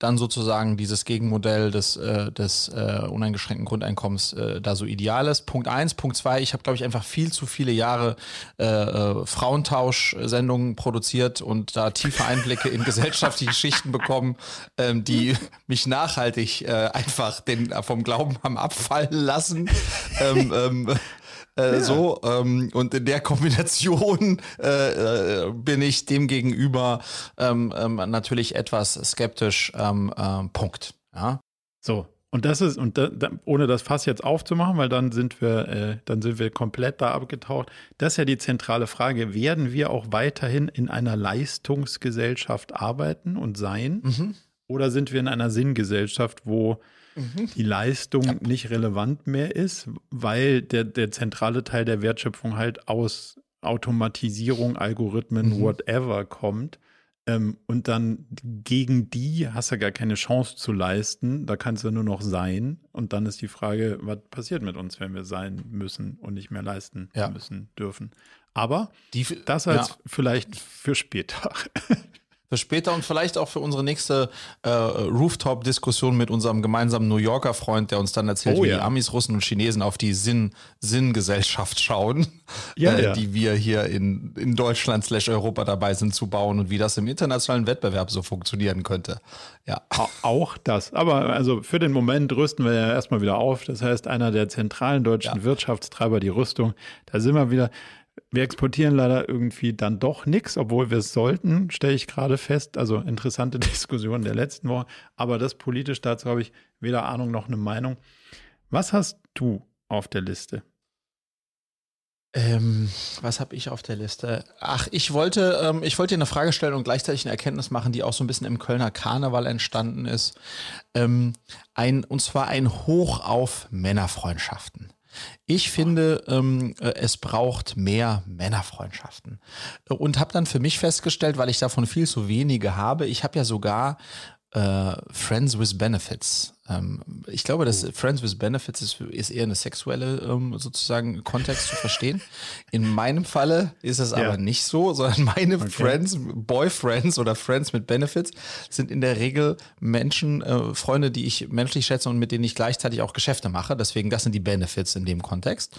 dann sozusagen dieses Gegenmodell des, äh, des äh, uneingeschränkten Grundeinkommens äh, da so ideal ist. Punkt eins. Punkt zwei, ich habe, glaube ich, einfach viel zu viele Jahre äh, äh, Frauentausch-Sendungen produziert und da tiefe Einblicke in gesellschaftliche Schichten bekommen, ähm, die mich nachhaltig äh, einfach den, vom Glauben haben abfallen lassen. ähm, ähm, äh, ja. So, ähm, und in der Kombination äh, äh, bin ich dem gegenüber ähm, ähm, natürlich etwas skeptisch. Ähm, ähm, Punkt. Ja. So, und das ist, und da, da, ohne das Fass jetzt aufzumachen, weil dann sind wir, äh, dann sind wir komplett da abgetaucht. Das ist ja die zentrale Frage. Werden wir auch weiterhin in einer Leistungsgesellschaft arbeiten und sein? Mhm. Oder sind wir in einer Sinngesellschaft, wo mhm. die Leistung ja. nicht relevant mehr ist, weil der, der zentrale Teil der Wertschöpfung halt aus Automatisierung, Algorithmen, mhm. whatever kommt. Ähm, und dann gegen die hast du gar keine Chance zu leisten. Da kannst du nur noch sein. Und dann ist die Frage, was passiert mit uns, wenn wir sein müssen und nicht mehr leisten ja. müssen dürfen. Aber die, das als ja. vielleicht für später. Für später und vielleicht auch für unsere nächste äh, Rooftop-Diskussion mit unserem gemeinsamen New Yorker Freund, der uns dann erzählt, oh, wie ja. die Amis, Russen und Chinesen auf die Sinn, Sinngesellschaft schauen, ja, äh, ja. die wir hier in, in Deutschland slash Europa dabei sind zu bauen und wie das im internationalen Wettbewerb so funktionieren könnte. Ja. Auch das. Aber also für den Moment rüsten wir ja erstmal wieder auf. Das heißt, einer der zentralen deutschen Wirtschaftstreiber, die Rüstung, da sind wir wieder wir exportieren leider irgendwie dann doch nichts, obwohl wir es sollten, stelle ich gerade fest. Also interessante Diskussion der letzten Woche. Aber das politisch dazu habe ich weder Ahnung noch eine Meinung. Was hast du auf der Liste? Ähm, was habe ich auf der Liste? Ach, ich wollte, ähm, ich wollte dir eine Frage stellen und gleichzeitig eine Erkenntnis machen, die auch so ein bisschen im Kölner Karneval entstanden ist. Ähm, ein, und zwar ein Hoch auf Männerfreundschaften. Ich finde, ähm, äh, es braucht mehr Männerfreundschaften. Und habe dann für mich festgestellt, weil ich davon viel zu wenige habe, ich habe ja sogar äh, Friends with Benefits. Ähm, ich glaube, dass oh. Friends with Benefits ist, ist eher eine sexuelle ähm, sozusagen Kontext zu verstehen. In meinem Falle ist es ja. aber nicht so, sondern meine okay. Friends, Boyfriends oder Friends mit Benefits sind in der Regel Menschen, äh, Freunde, die ich menschlich schätze und mit denen ich gleichzeitig auch Geschäfte mache. Deswegen, das sind die Benefits in dem Kontext.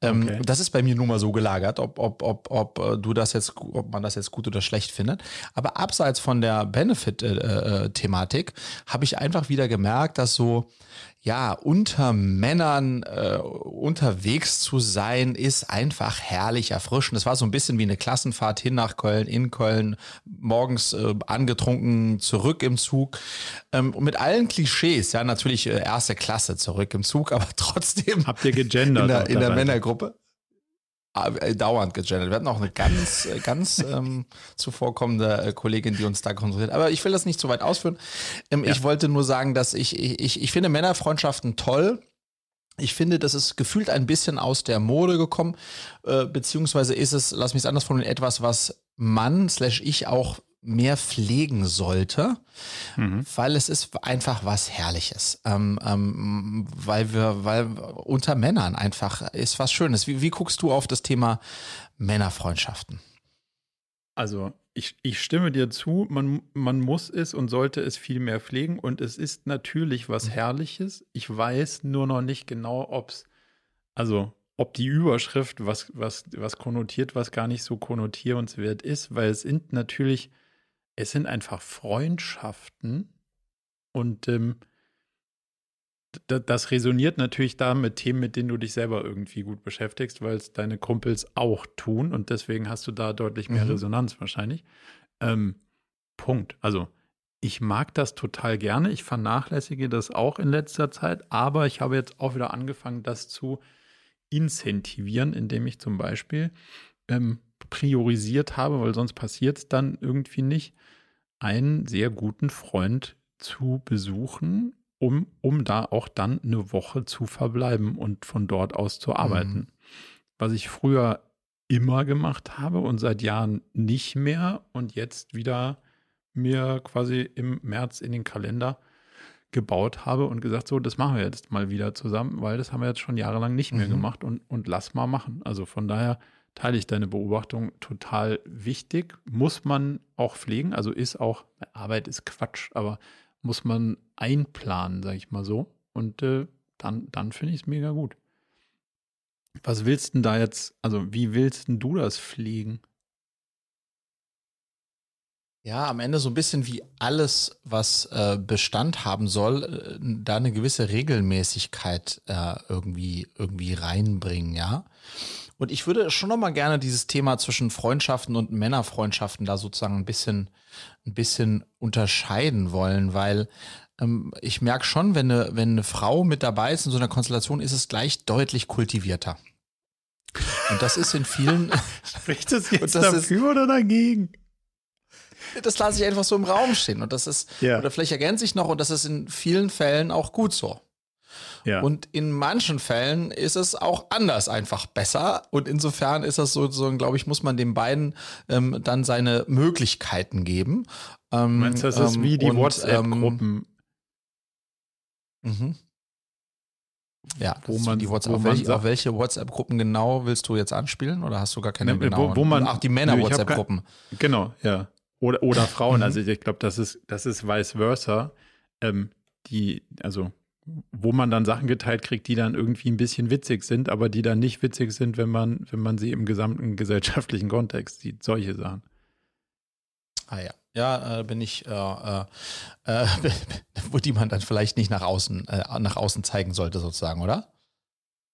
Ähm, okay. Das ist bei mir nun mal so gelagert, ob, ob, ob, ob äh, du das jetzt, ob man das jetzt gut oder schlecht findet. Aber abseits von der Benefit-Thematik äh, äh habe ich einfach wieder gemerkt, dass so, ja, unter Männern äh, unterwegs zu sein, ist einfach herrlich erfrischend. Das war so ein bisschen wie eine Klassenfahrt hin nach Köln, in Köln, morgens äh, angetrunken, zurück im Zug. Ähm, mit allen Klischees, ja, natürlich äh, erste Klasse zurück im Zug, aber trotzdem. Habt ihr gegendert? In der, in der Männergruppe. Ah, äh, dauernd gegendert. Wir hatten auch eine ganz, äh, ganz ähm, zuvorkommende äh, Kollegin, die uns da kontrolliert. Aber ich will das nicht zu weit ausführen. Ähm, ja. Ich wollte nur sagen, dass ich, ich, ich finde Männerfreundschaften toll. Ich finde, das ist gefühlt ein bisschen aus der Mode gekommen, äh, beziehungsweise ist es, lass mich es anders formulieren, etwas, was Mann slash ich auch mehr pflegen sollte, mhm. weil es ist einfach was Herrliches. Ähm, ähm, weil wir, weil unter Männern einfach ist was Schönes. Wie, wie guckst du auf das Thema Männerfreundschaften? Also ich, ich stimme dir zu, man, man muss es und sollte es viel mehr pflegen und es ist natürlich was mhm. Herrliches. Ich weiß nur noch nicht genau, ob es, also ob die Überschrift was, was, was konnotiert, was gar nicht so konnotierenswert ist, weil es sind natürlich es sind einfach Freundschaften und ähm, das resoniert natürlich da mit Themen, mit denen du dich selber irgendwie gut beschäftigst, weil es deine Kumpels auch tun und deswegen hast du da deutlich mehr mhm. Resonanz wahrscheinlich. Ähm, Punkt. Also ich mag das total gerne. Ich vernachlässige das auch in letzter Zeit, aber ich habe jetzt auch wieder angefangen, das zu incentivieren, indem ich zum Beispiel ähm, priorisiert habe, weil sonst passiert es dann irgendwie nicht, einen sehr guten Freund zu besuchen, um, um da auch dann eine Woche zu verbleiben und von dort aus zu arbeiten. Mhm. Was ich früher immer gemacht habe und seit Jahren nicht mehr und jetzt wieder mir quasi im März in den Kalender gebaut habe und gesagt, so, das machen wir jetzt mal wieder zusammen, weil das haben wir jetzt schon jahrelang nicht mehr mhm. gemacht und, und lass mal machen. Also von daher teile ich deine Beobachtung total wichtig. Muss man auch pflegen, also ist auch, Arbeit ist Quatsch, aber muss man einplanen, sage ich mal so. Und äh, dann, dann finde ich es mega gut. Was willst denn da jetzt, also wie willst denn du das pflegen? Ja, am Ende so ein bisschen wie alles, was äh, Bestand haben soll, äh, da eine gewisse Regelmäßigkeit äh, irgendwie, irgendwie reinbringen, ja. Und ich würde schon noch mal gerne dieses Thema zwischen Freundschaften und Männerfreundschaften da sozusagen ein bisschen, ein bisschen unterscheiden wollen, weil ähm, ich merke schon, wenn eine, wenn eine Frau mit dabei ist in so einer Konstellation, ist es gleich deutlich kultivierter. Und das ist in vielen. Spricht das jetzt das dafür ist, oder dagegen? das lasse ich einfach so im Raum stehen. Und das ist, ja. oder vielleicht ergänze ich noch, und das ist in vielen Fällen auch gut so. Ja. Und in manchen Fällen ist es auch anders einfach besser. Und insofern ist das sozusagen, glaube ich, muss man den beiden ähm, dann seine Möglichkeiten geben. Ähm, Meinst du, das ist wie die ähm, WhatsApp-Gruppen? Mhm. Ja, wo man die WhatsApp, auf, welche, auf welche WhatsApp-Gruppen genau willst du jetzt anspielen oder hast du gar keine ne, genauen? Wo, wo man, Ach, die Männer-WhatsApp-Gruppen. Genau, ja. Oder, oder Frauen. Mhm. Also ich glaube, das ist, das ist vice versa. Ähm, die, also wo man dann Sachen geteilt kriegt, die dann irgendwie ein bisschen witzig sind, aber die dann nicht witzig sind, wenn man, wenn man sie im gesamten gesellschaftlichen Kontext sieht. Solche Sachen. Ah ja. Ja, äh, bin ich, äh, äh, äh wo die man dann vielleicht nicht nach außen, äh, nach außen zeigen sollte, sozusagen, oder?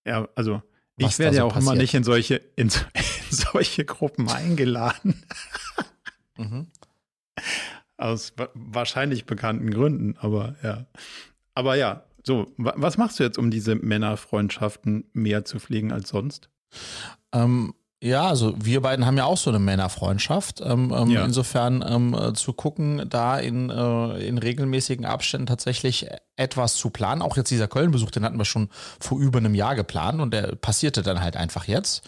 Ja, also Was ich werde ja so auch passiert. immer nicht in solche, in, in solche Gruppen eingeladen. mhm. Aus wahrscheinlich bekannten Gründen, aber ja. Aber ja, so, was machst du jetzt, um diese Männerfreundschaften mehr zu pflegen als sonst? Ähm, ja, also wir beiden haben ja auch so eine Männerfreundschaft. Ähm, ähm, ja. Insofern ähm, äh, zu gucken, da in, äh, in regelmäßigen Abständen tatsächlich etwas zu planen. Auch jetzt dieser Köln-Besuch, den hatten wir schon vor über einem Jahr geplant und der passierte dann halt einfach jetzt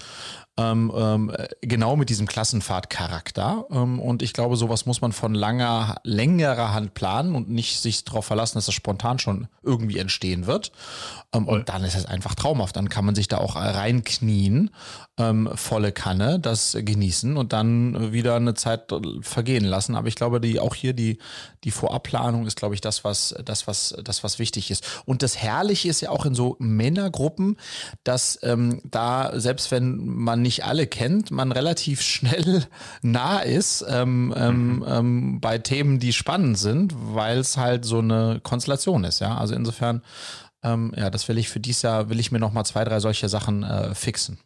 ähm, ähm, genau mit diesem Klassenfahrtcharakter. Ähm, und ich glaube, sowas muss man von langer, längerer Hand planen und nicht sich darauf verlassen, dass das spontan schon irgendwie entstehen wird. Ähm, und dann ist es einfach traumhaft. Dann kann man sich da auch reinknien, ähm, volle Kanne, das genießen und dann wieder eine Zeit vergehen lassen. Aber ich glaube, die auch hier die, die Vorabplanung ist, glaube ich, das, was, das, was, das, was wichtig ist. Und das Herrliche ist ja auch in so Männergruppen, dass ähm, da, selbst wenn man nicht alle kennt, man relativ schnell nah ist ähm, ähm, mhm. ähm, bei Themen, die spannend sind, weil es halt so eine Konstellation ist. Ja, also insofern, ähm, ja, das will ich für dieses Jahr, will ich mir noch mal zwei, drei solche Sachen äh, fixen.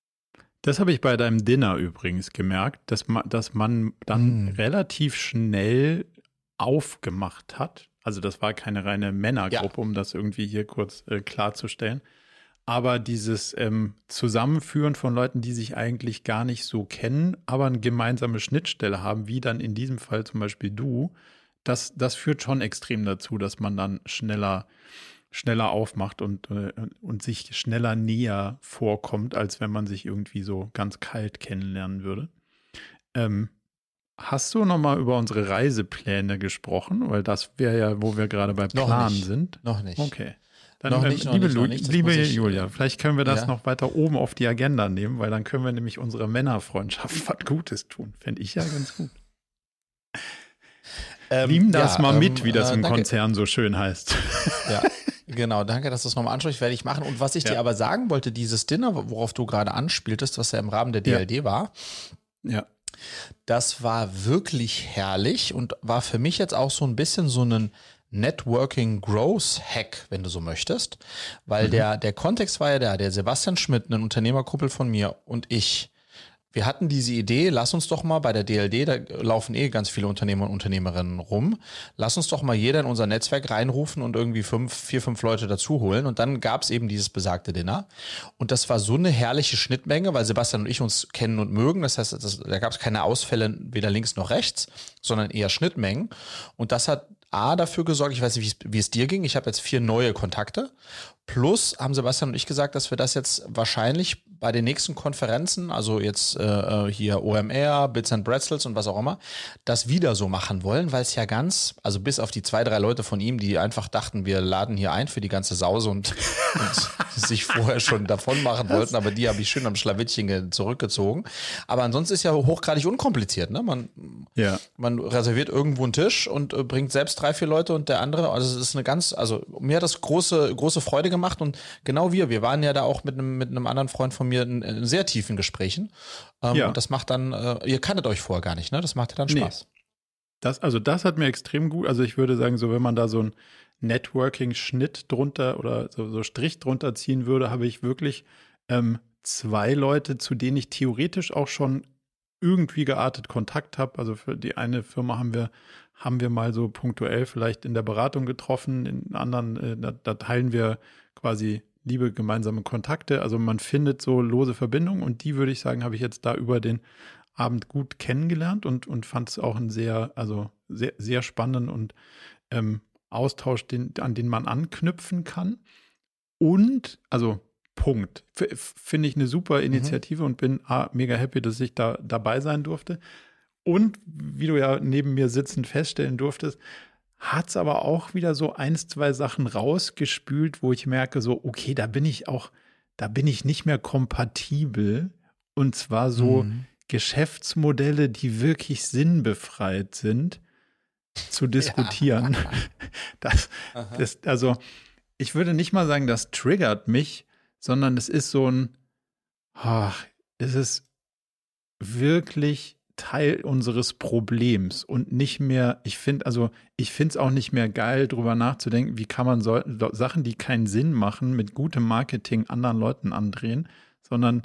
Das habe ich bei deinem Dinner übrigens gemerkt, dass man, dass man dann mm. relativ schnell aufgemacht hat. Also das war keine reine Männergruppe, ja. um das irgendwie hier kurz äh, klarzustellen. Aber dieses ähm, Zusammenführen von Leuten, die sich eigentlich gar nicht so kennen, aber eine gemeinsame Schnittstelle haben, wie dann in diesem Fall zum Beispiel du, das, das führt schon extrem dazu, dass man dann schneller, schneller aufmacht und, äh, und sich schneller näher vorkommt, als wenn man sich irgendwie so ganz kalt kennenlernen würde. Ähm, Hast du nochmal über unsere Reisepläne gesprochen? Weil das wäre ja, wo wir gerade bei Planen sind. Noch nicht. Okay. Dann, noch nicht, liebe, noch nicht, liebe ich, Julia, vielleicht können wir das ja. noch weiter oben auf die Agenda nehmen, weil dann können wir nämlich unserer Männerfreundschaft was Gutes tun. Fände ich ja ganz gut. Ähm, Nimm das ja, mal mit, ähm, wie das äh, im danke. Konzern so schön heißt. Ja, genau. Danke, dass du es nochmal ansprichst, werde ich machen. Und was ich ja. dir aber sagen wollte, dieses Dinner, worauf du gerade anspieltest, was ja im Rahmen der DLD war, ja. Das war wirklich herrlich und war für mich jetzt auch so ein bisschen so ein Networking Growth Hack, wenn du so möchtest. Weil mhm. der, der Kontext war ja der, der Sebastian Schmidt, ein Unternehmerkuppel von mir und ich, wir hatten diese Idee, lass uns doch mal bei der DLD, da laufen eh ganz viele Unternehmer und Unternehmerinnen rum, lass uns doch mal jeder in unser Netzwerk reinrufen und irgendwie fünf, vier, fünf Leute dazu holen. Und dann gab es eben dieses besagte Dinner. Und das war so eine herrliche Schnittmenge, weil Sebastian und ich uns kennen und mögen. Das heißt, das, da gab es keine Ausfälle weder links noch rechts, sondern eher Schnittmengen. Und das hat A dafür gesorgt, ich weiß nicht, wie es dir ging, ich habe jetzt vier neue Kontakte. Plus haben Sebastian und ich gesagt, dass wir das jetzt wahrscheinlich bei den nächsten Konferenzen, also jetzt äh, äh hier OMR, Bits and Bretzels und was auch immer, das wieder so machen wollen, weil es ja ganz, also bis auf die zwei, drei Leute von ihm, die einfach dachten, wir laden hier ein für die ganze Sause und, und sich vorher schon davon machen wollten, aber die habe ich schön am Schlawittchen zurückgezogen. Aber ansonsten ist ja hochgradig unkompliziert. Ne? Man, ja. man reserviert irgendwo einen Tisch und äh, bringt selbst drei, vier Leute und der andere, also es ist eine ganz, also mir hat das große, große Freude gemacht und genau wir, wir waren ja da auch mit einem, mit einem anderen Freund von mir in, in sehr tiefen Gesprächen. Ähm, ja. Und das macht dann, äh, ihr kanntet euch vorher gar nicht, ne? Das macht ja dann Spaß. Nee. Das, also das hat mir extrem gut, also ich würde sagen, so wenn man da so einen Networking-Schnitt drunter oder so, so Strich drunter ziehen würde, habe ich wirklich ähm, zwei Leute, zu denen ich theoretisch auch schon irgendwie geartet Kontakt habe. Also für die eine Firma haben wir haben wir mal so punktuell vielleicht in der Beratung getroffen, in anderen, äh, da, da, teilen wir quasi liebe gemeinsame Kontakte. Also man findet so lose Verbindungen und die würde ich sagen, habe ich jetzt da über den Abend gut kennengelernt und, und fand es auch ein sehr, also sehr, sehr spannenden und ähm, Austausch, den, an den man anknüpfen kann. Und, also Punkt. Finde ich eine super mhm. Initiative mhm. und bin ah, mega happy, dass ich da dabei sein durfte. Und wie du ja neben mir sitzend feststellen durftest, hat es aber auch wieder so eins, zwei Sachen rausgespült, wo ich merke, so, okay, da bin ich auch, da bin ich nicht mehr kompatibel. Und zwar so mhm. Geschäftsmodelle, die wirklich sinnbefreit sind, zu diskutieren. Ja. Das, das, also, ich würde nicht mal sagen, das triggert mich, sondern es ist so ein, ach, es ist wirklich Teil unseres Problems und nicht mehr, ich finde, also ich finde es auch nicht mehr geil, drüber nachzudenken, wie kann man so, Sachen, die keinen Sinn machen, mit gutem Marketing anderen Leuten andrehen, sondern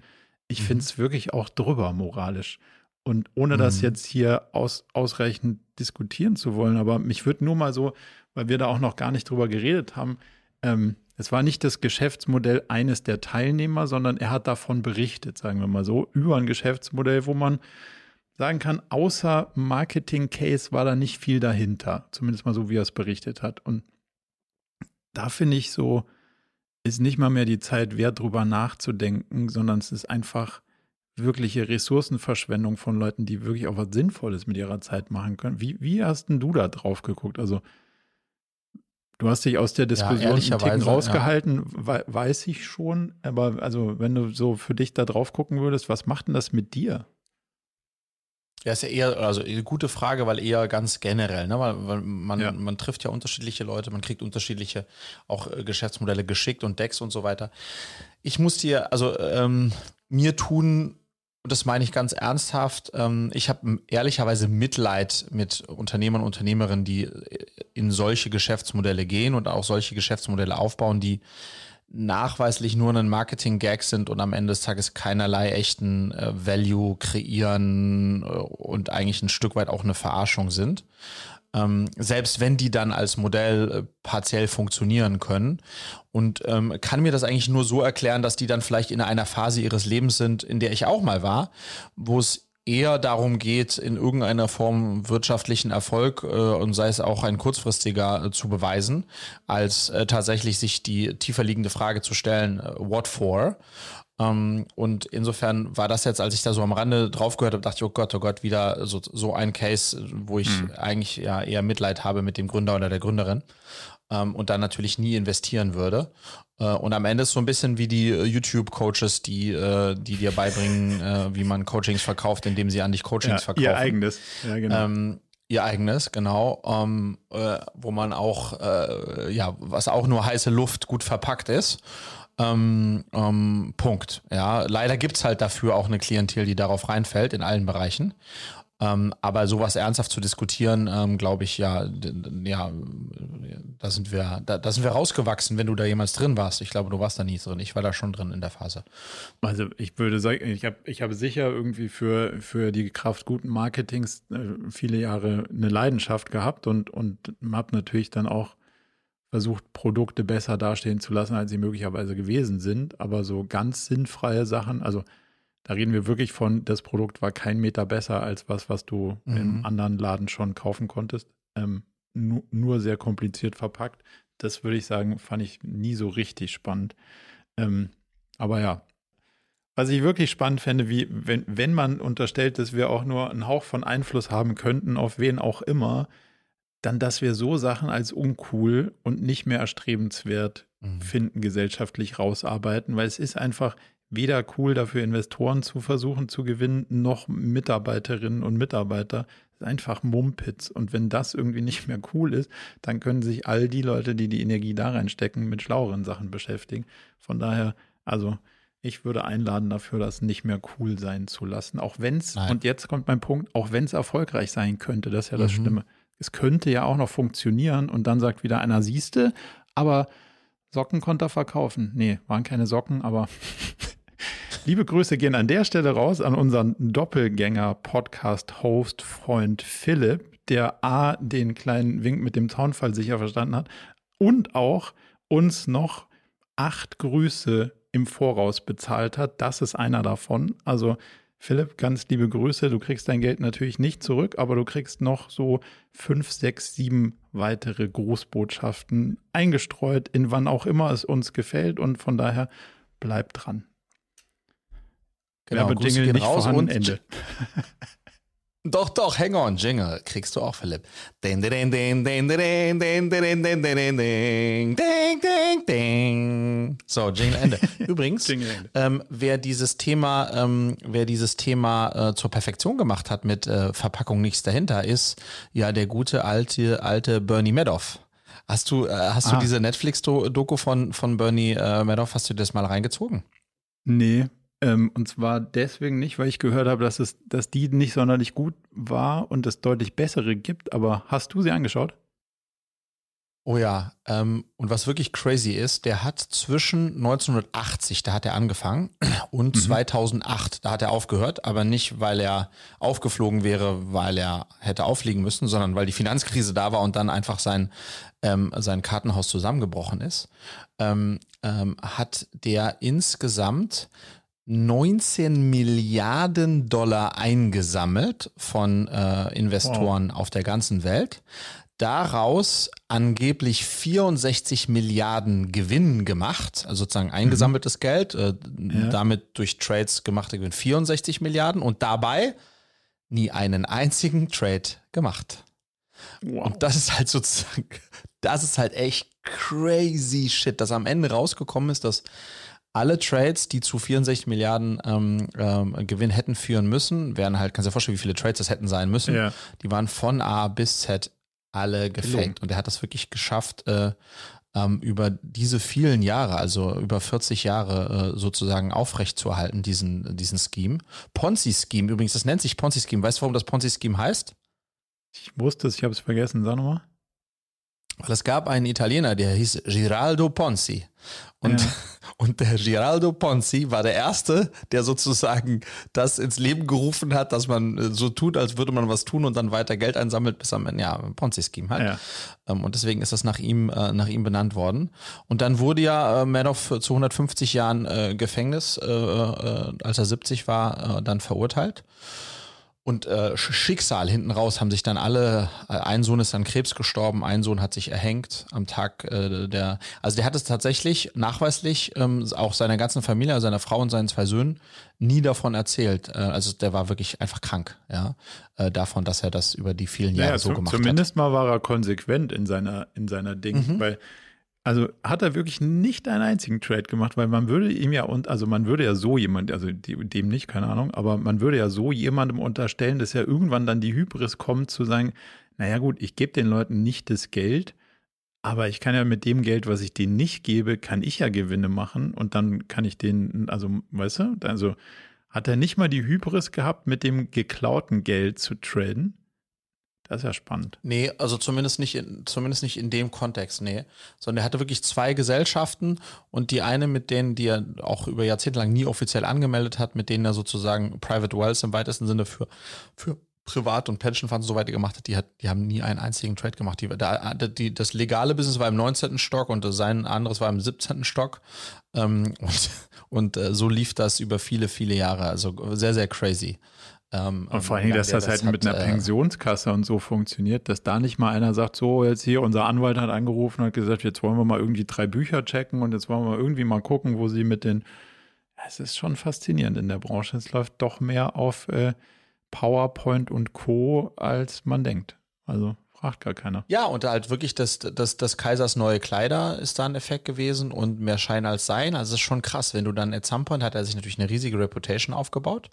ich mhm. finde es wirklich auch drüber moralisch. Und ohne mhm. das jetzt hier aus, ausreichend diskutieren zu wollen, aber mich würde nur mal so, weil wir da auch noch gar nicht drüber geredet haben, ähm, es war nicht das Geschäftsmodell eines der Teilnehmer, sondern er hat davon berichtet, sagen wir mal so, über ein Geschäftsmodell, wo man sagen kann, außer Marketing-Case war da nicht viel dahinter. Zumindest mal so, wie er es berichtet hat. Und da finde ich so, ist nicht mal mehr die Zeit wert, drüber nachzudenken, sondern es ist einfach wirkliche Ressourcenverschwendung von Leuten, die wirklich auch was Sinnvolles mit ihrer Zeit machen können. Wie, wie hast denn du da drauf geguckt? Also, du hast dich aus der Diskussion ja, einen rausgehalten, ja. weiß ich schon. Aber also, wenn du so für dich da drauf gucken würdest, was macht denn das mit dir? Ja, ist ja eher, also eine gute Frage, weil eher ganz generell, ne? weil, weil man, ja. man trifft ja unterschiedliche Leute, man kriegt unterschiedliche auch äh, Geschäftsmodelle geschickt und Decks und so weiter. Ich muss dir, also ähm, mir tun, und das meine ich ganz ernsthaft, ähm, ich habe ehrlicherweise Mitleid mit Unternehmern und Unternehmerinnen, die äh, in solche Geschäftsmodelle gehen und auch solche Geschäftsmodelle aufbauen, die nachweislich nur ein Marketing-Gag sind und am Ende des Tages keinerlei echten äh, Value kreieren äh, und eigentlich ein Stück weit auch eine Verarschung sind. Ähm, selbst wenn die dann als Modell äh, partiell funktionieren können. Und ähm, kann mir das eigentlich nur so erklären, dass die dann vielleicht in einer Phase ihres Lebens sind, in der ich auch mal war, wo es eher darum geht, in irgendeiner Form wirtschaftlichen Erfolg äh, und sei es auch ein kurzfristiger äh, zu beweisen, als äh, tatsächlich sich die tiefer liegende Frage zu stellen, äh, what for? Ähm, und insofern war das jetzt, als ich da so am Rande drauf gehört habe, dachte ich, oh Gott, oh Gott, wieder so, so ein Case, wo ich mhm. eigentlich ja eher Mitleid habe mit dem Gründer oder der Gründerin ähm, und dann natürlich nie investieren würde. Äh, und am Ende ist so ein bisschen wie die äh, YouTube-Coaches, die, äh, die dir beibringen, äh, wie man Coachings verkauft, indem sie an dich Coachings ja, verkaufen. Ihr eigenes, ja, genau. Ähm, ihr eigenes, genau, ähm, äh, wo man auch, äh, ja, was auch nur heiße Luft gut verpackt ist. Ähm, ähm, Punkt. Ja, leider gibt es halt dafür auch eine Klientel, die darauf reinfällt in allen Bereichen. Ähm, aber sowas ernsthaft zu diskutieren, ähm, glaube ich, ja, ja, da sind wir, da, da, sind wir rausgewachsen, wenn du da jemals drin warst. Ich glaube, du warst da nie drin. Ich war da schon drin in der Phase. Also ich würde sagen, ich habe ich hab sicher irgendwie für, für die Kraft guten Marketings äh, viele Jahre eine Leidenschaft gehabt und, und habe natürlich dann auch versucht, Produkte besser dastehen zu lassen, als sie möglicherweise gewesen sind. Aber so ganz sinnfreie Sachen, also da reden wir wirklich von, das Produkt war kein Meter besser als was, was du mhm. im anderen Laden schon kaufen konntest. Ähm, nu nur sehr kompliziert verpackt. Das würde ich sagen, fand ich nie so richtig spannend. Ähm, aber ja, was ich wirklich spannend fände, wie wenn, wenn man unterstellt, dass wir auch nur einen Hauch von Einfluss haben könnten, auf wen auch immer, dann, dass wir so Sachen als uncool und nicht mehr erstrebenswert mhm. finden, gesellschaftlich rausarbeiten, weil es ist einfach, weder cool dafür Investoren zu versuchen zu gewinnen, noch Mitarbeiterinnen und Mitarbeiter. Das ist einfach Mumpitz. Und wenn das irgendwie nicht mehr cool ist, dann können sich all die Leute, die die Energie da reinstecken, mit schlaueren Sachen beschäftigen. Von daher, also ich würde einladen dafür, das nicht mehr cool sein zu lassen. Auch wenn es, und jetzt kommt mein Punkt, auch wenn es erfolgreich sein könnte, das ist ja das mhm. Schlimme. Es könnte ja auch noch funktionieren und dann sagt wieder einer, siehste, aber Socken konnte er verkaufen. Nee, waren keine Socken, aber Liebe Grüße gehen an der Stelle raus an unseren Doppelgänger-Podcast-Host, Freund Philipp, der A, den kleinen Wink mit dem Zaunfall sicher verstanden hat und auch uns noch acht Grüße im Voraus bezahlt hat. Das ist einer davon. Also Philipp, ganz liebe Grüße. Du kriegst dein Geld natürlich nicht zurück, aber du kriegst noch so fünf, sechs, sieben weitere Grußbotschaften eingestreut, in wann auch immer es uns gefällt. Und von daher bleib dran. Genau, Werbejingle nicht raus und Ende. Doch, doch, hang on, Jingle. Kriegst du auch, Philipp. Ding, ding, ding, ding, ding, ding, ding, ding, ding, ding, ding, ding, ding, ding. So, Jingle Ende. Übrigens, Jingle Ende. Ähm, wer dieses Thema, ähm, wer dieses Thema äh, zur Perfektion gemacht hat mit äh, Verpackung nichts dahinter, ist ja der gute alte, alte Bernie Madoff. Hast du, äh, hast ah. du diese Netflix-Doku von, von Bernie äh, Madoff, hast du das mal reingezogen? Nee, ähm, und zwar deswegen nicht, weil ich gehört habe, dass, es, dass die nicht sonderlich gut war und es deutlich bessere gibt. Aber hast du sie angeschaut? Oh ja, ähm, und was wirklich crazy ist, der hat zwischen 1980, da hat er angefangen, und mhm. 2008, da hat er aufgehört, aber nicht, weil er aufgeflogen wäre, weil er hätte auffliegen müssen, sondern weil die Finanzkrise da war und dann einfach sein, ähm, sein Kartenhaus zusammengebrochen ist, ähm, ähm hat der insgesamt 19 Milliarden Dollar eingesammelt von äh, Investoren wow. auf der ganzen Welt. Daraus angeblich 64 Milliarden Gewinn gemacht, also sozusagen eingesammeltes mhm. Geld, äh, ja. damit durch Trades gemachte Gewinn 64 Milliarden und dabei nie einen einzigen Trade gemacht. Wow. Und das ist halt sozusagen, das ist halt echt crazy shit, dass am Ende rausgekommen ist, dass alle Trades, die zu 64 Milliarden ähm, ähm, Gewinn hätten führen müssen, wären halt, kannst du dir vorstellen, wie viele Trades das hätten sein müssen. Ja. Die waren von A bis Z alle gefaked. Und er hat das wirklich geschafft, äh, ähm, über diese vielen Jahre, also über 40 Jahre äh, sozusagen aufrechtzuerhalten, diesen, diesen Scheme. Ponzi-Scheme, übrigens, das nennt sich Ponzi-Scheme. Weißt du, warum das Ponzi-Scheme heißt? Ich wusste es, ich habe es vergessen. Sag nochmal. Weil es gab einen Italiener, der hieß Giraldo Ponzi. Und, ja. und der Giraldo Ponzi war der Erste, der sozusagen das ins Leben gerufen hat, dass man äh, so tut, als würde man was tun und dann weiter Geld einsammelt, bis am Ende, ja, Ponzi-Scheme halt. Ja. Ähm, und deswegen ist das nach ihm, äh, nach ihm benannt worden. Und dann wurde ja äh, Madoff zu 150 Jahren Gefängnis, als er 70 war, dann verurteilt und äh, Schicksal hinten raus haben sich dann alle, äh, ein Sohn ist an Krebs gestorben, ein Sohn hat sich erhängt am Tag äh, der, also der hat es tatsächlich nachweislich ähm, auch seiner ganzen Familie, also seiner Frau und seinen zwei Söhnen, nie davon erzählt. Äh, also der war wirklich einfach krank, ja, äh, davon, dass er das über die vielen Jahre naja, so gemacht zumindest hat. Zumindest mal war er konsequent in seiner, in seiner Ding, mhm. weil also hat er wirklich nicht einen einzigen Trade gemacht, weil man würde ihm ja und also man würde ja so jemand, also dem nicht, keine Ahnung, aber man würde ja so jemandem unterstellen, dass ja irgendwann dann die Hybris kommt zu sagen, naja gut, ich gebe den Leuten nicht das Geld, aber ich kann ja mit dem Geld, was ich denen nicht gebe, kann ich ja Gewinne machen und dann kann ich den, also weißt du, also hat er nicht mal die Hybris gehabt, mit dem geklauten Geld zu traden? Das ist ja spannend. Nee, also zumindest nicht in, zumindest nicht in dem Kontext, nee. Sondern er hatte wirklich zwei Gesellschaften und die eine, mit denen, die er auch über Jahrzehnte lang nie offiziell angemeldet hat, mit denen er sozusagen Private Wealth im weitesten Sinne für, für Privat- und Pension Funds so weiter gemacht hat, die, hat, die haben nie einen einzigen Trade gemacht. Die, da, die, das legale Business war im 19. Stock und sein anderes war im 17. Stock. Ähm, und und äh, so lief das über viele, viele Jahre. Also sehr, sehr crazy. Ähm, und vor allem, dass das, das halt hat, mit einer äh, Pensionskasse und so funktioniert, dass da nicht mal einer sagt, so jetzt hier, unser Anwalt hat angerufen und hat gesagt, jetzt wollen wir mal irgendwie drei Bücher checken und jetzt wollen wir irgendwie mal gucken, wo sie mit den, es ist schon faszinierend in der Branche. Es läuft doch mehr auf äh, PowerPoint und Co., als man denkt. Also fragt gar keiner. Ja, und halt wirklich das, das, das Kaisers neue Kleider ist da ein Effekt gewesen und mehr Schein als Sein. Also es ist schon krass, wenn du dann at some point hat er sich natürlich eine riesige Reputation aufgebaut.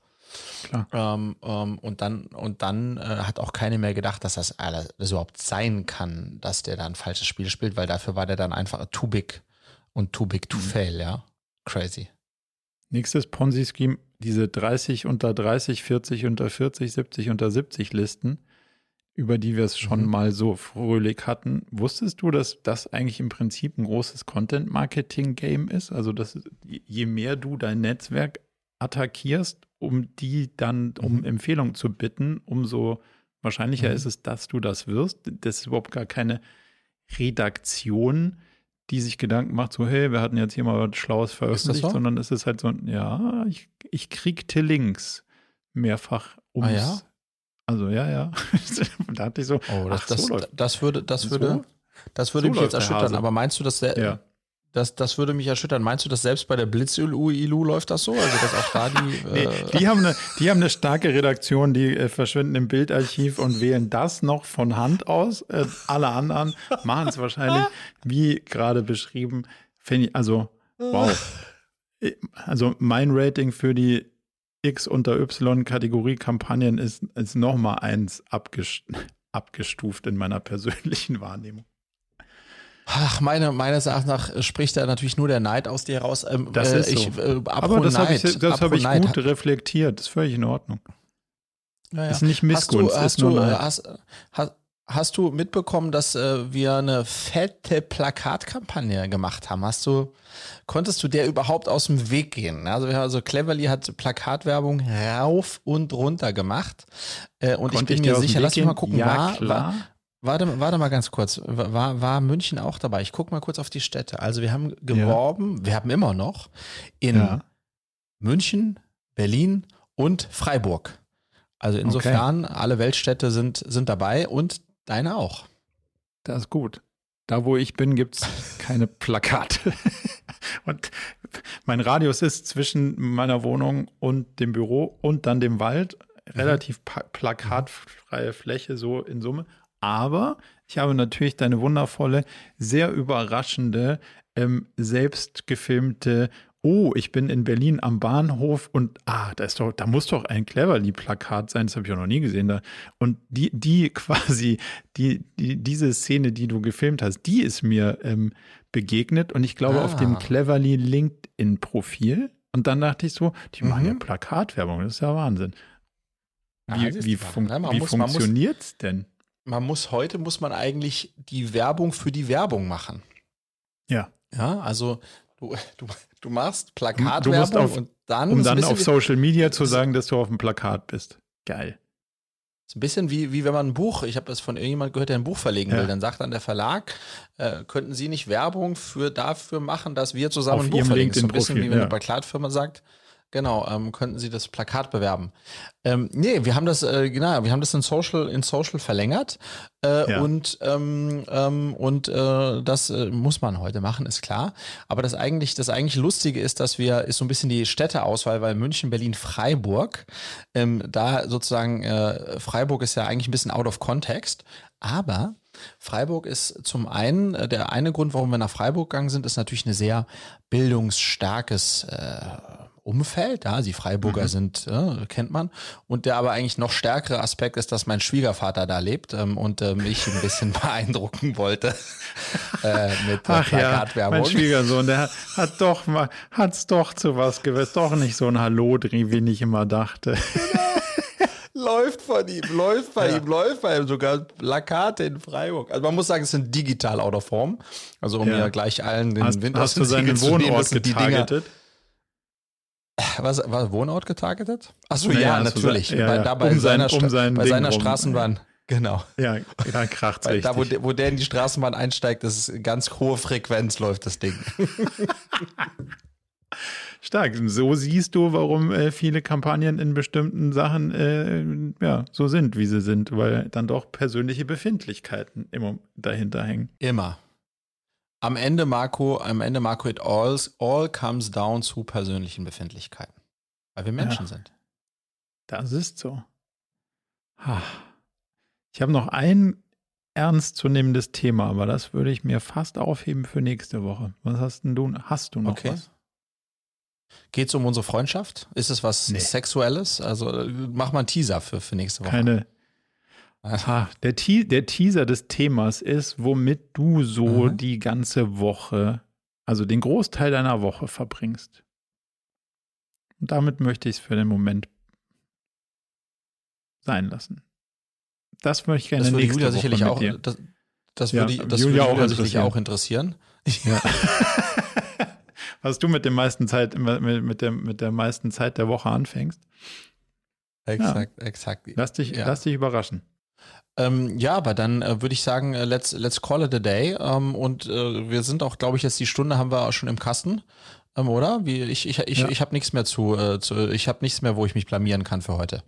Ähm, ähm, und dann, und dann äh, hat auch keiner mehr gedacht, dass das, alles, das überhaupt sein kann, dass der da ein falsches Spiel spielt, weil dafür war der dann einfach too big und too big to mhm. fail, ja. Crazy. Nächstes Ponzi-Scheme, diese 30 unter 30, 40 unter 40, 70 unter 70 Listen, über die wir es schon mhm. mal so fröhlich hatten. Wusstest du, dass das eigentlich im Prinzip ein großes Content-Marketing-Game ist? Also, dass je mehr du dein Netzwerk attackierst, um die dann um mhm. Empfehlung zu bitten, umso wahrscheinlicher mhm. ist es, dass du das wirst. Das ist überhaupt gar keine Redaktion, die sich Gedanken macht, so, hey, wir hatten jetzt hier mal was Schlaues veröffentlicht, so? sondern es ist halt so, ja, ich, ich kriegte Links mehrfach ums. Ah, ja? Also ja, ja. da hatte ich so. Oh, das, ach, das, so das, würde, das würde, so? das würde so mich jetzt erschüttern. Aber meinst du, dass der, ja. Das, das würde mich erschüttern. Meinst du, dass selbst bei der Blitz-Ilu läuft das so? Also, dass auch da die. nee, äh die, haben eine, die haben eine starke Redaktion, die äh, verschwinden im Bildarchiv und wählen das noch von Hand aus. Äh, alle anderen machen es wahrscheinlich, wie gerade beschrieben. Ich, also, wow. Also, mein Rating für die X unter Y-Kategorie Kampagnen ist, ist nochmal eins abgestuft in meiner persönlichen Wahrnehmung. Ach, meine, meines Erachtens nach spricht da natürlich nur der Neid aus dir raus. Ähm, das ist äh, so. äh, Aber das habe ich, das hab ich gut reflektiert. Das ist völlig in Ordnung. Ja, ja. Ist nicht Missgunst, hast du, hast ist du, Neid. Hast, hast, du mitbekommen, dass äh, wir eine fette Plakatkampagne gemacht haben? Hast du, konntest du der überhaupt aus dem Weg gehen? Also, also Cleverly hat Plakatwerbung rauf und runter gemacht. Äh, und Konnte ich bin ich mir sicher, lass mich mal gucken, ja, war, klar. War, Warte, warte mal ganz kurz. War, war München auch dabei? Ich gucke mal kurz auf die Städte. Also wir haben geworben, ja. wir haben immer noch in ja. München, Berlin und Freiburg. Also insofern, okay. alle Weltstädte sind, sind dabei und deine auch. Das ist gut. Da, wo ich bin, gibt es keine Plakate. und mein Radius ist zwischen meiner Wohnung und dem Büro und dann dem Wald. Mhm. Relativ plakatfreie Fläche, so in Summe. Aber ich habe natürlich deine wundervolle, sehr überraschende, ähm, selbst gefilmte Oh, ich bin in Berlin am Bahnhof und ah, da ist doch, da muss doch ein Cleverly-Plakat sein, das habe ich auch noch nie gesehen. Da. Und die, die quasi, die, die, diese Szene, die du gefilmt hast, die ist mir ähm, begegnet und ich glaube ah. auf dem ah. Cleverly LinkedIn-Profil. Und dann dachte ich so, die mhm. machen ja mhm. Plakatwerbung, das ist ja Wahnsinn. Wie, ja, wie, fun wie funktioniert es denn? Man muss heute muss man eigentlich die Werbung für die Werbung machen. Ja. Ja, also du, du, du machst Plakatwerbung auf, und dann um dann auf Social Media zu sagen, dass du auf dem Plakat bist. Geil. Ist ein bisschen wie, wie wenn man ein Buch, ich habe das von irgendjemand gehört, der ein Buch verlegen ja. will, dann sagt dann der Verlag, äh, könnten Sie nicht Werbung für dafür machen, dass wir zusammen auf ein Buch verlegen? So ein bisschen wie wenn ja. eine Plakatfirma sagt, Genau, ähm, könnten Sie das Plakat bewerben. Ähm, nee, wir haben das, äh, genau, wir haben das in Social, in Social verlängert. Äh, ja. Und, ähm, ähm, und äh, das äh, muss man heute machen, ist klar. Aber das eigentlich, das eigentlich Lustige ist, dass wir, ist so ein bisschen die Städteauswahl, weil München, Berlin, Freiburg, ähm, da sozusagen, äh, Freiburg ist ja eigentlich ein bisschen out of context, aber Freiburg ist zum einen, äh, der eine Grund, warum wir nach Freiburg gegangen sind, ist natürlich ein sehr bildungsstarkes äh, Umfeld. Ja, die Freiburger mhm. sind, äh, kennt man. Und der aber eigentlich noch stärkere Aspekt ist, dass mein Schwiegervater da lebt ähm, und äh, mich ein bisschen beeindrucken wollte äh, mit Ach Plakatwerbung. Ja, mein Schwiegersohn, der hat doch mal, hat's doch zu was gewesen. Doch nicht so ein Hallodri, wie ich immer dachte. läuft von ihm, läuft bei ja. ihm, läuft bei ihm sogar Plakate in Freiburg. Also man muss sagen, es sind digital out of form. Also um ja, ja gleich allen den hast, Wind Hast du seinen Wohnort getargetet? Was, war Wohnort getargetet? Achso, naja, ja, natürlich. Ja, ja. Da bei um seiner, um bei seiner Straßenbahn. Genau. Ja, da kracht Weil Da, wo der, wo der in die Straßenbahn einsteigt, das ist ganz hohe Frequenz, läuft das Ding. Stark. So siehst du, warum äh, viele Kampagnen in bestimmten Sachen äh, ja, so sind, wie sie sind, weil dann doch persönliche Befindlichkeiten immer dahinter hängen. Immer am Ende, Marco, am Ende, Marco, it all, all comes down zu persönlichen Befindlichkeiten. Weil wir Menschen ja, sind. Das ist so. Ich habe noch ein ernstzunehmendes Thema, aber das würde ich mir fast aufheben für nächste Woche. Was hast denn du? Hast du noch okay. was? Geht es um unsere Freundschaft? Ist es was nee. Sexuelles? Also mach mal einen Teaser für, für nächste Woche. Keine, Aha, der, Te der Teaser des Themas ist, womit du so mhm. die ganze Woche, also den Großteil deiner Woche verbringst. Und damit möchte ich es für den Moment sein lassen. Das möchte ich gerne das würde nächste Julia Woche sicherlich auch, dir. Das, das ja, würde, das Julia, würde Julia auch sicherlich auch interessieren. Ja. Was du mit, dem meisten Zeit, mit, mit, der, mit der meisten Zeit der Woche anfängst. Exakt, ja. exakt. Lass dich, lass dich überraschen. Ähm, ja, aber dann äh, würde ich sagen, äh, let's, let's call it a day. Ähm, und äh, wir sind auch, glaube ich, jetzt die Stunde haben wir auch schon im Kasten. ähm, oder? Wie, ich ich, ich, ja. ich habe nichts mehr zu, äh, zu ich habe nichts mehr, wo ich mich blamieren kann für heute.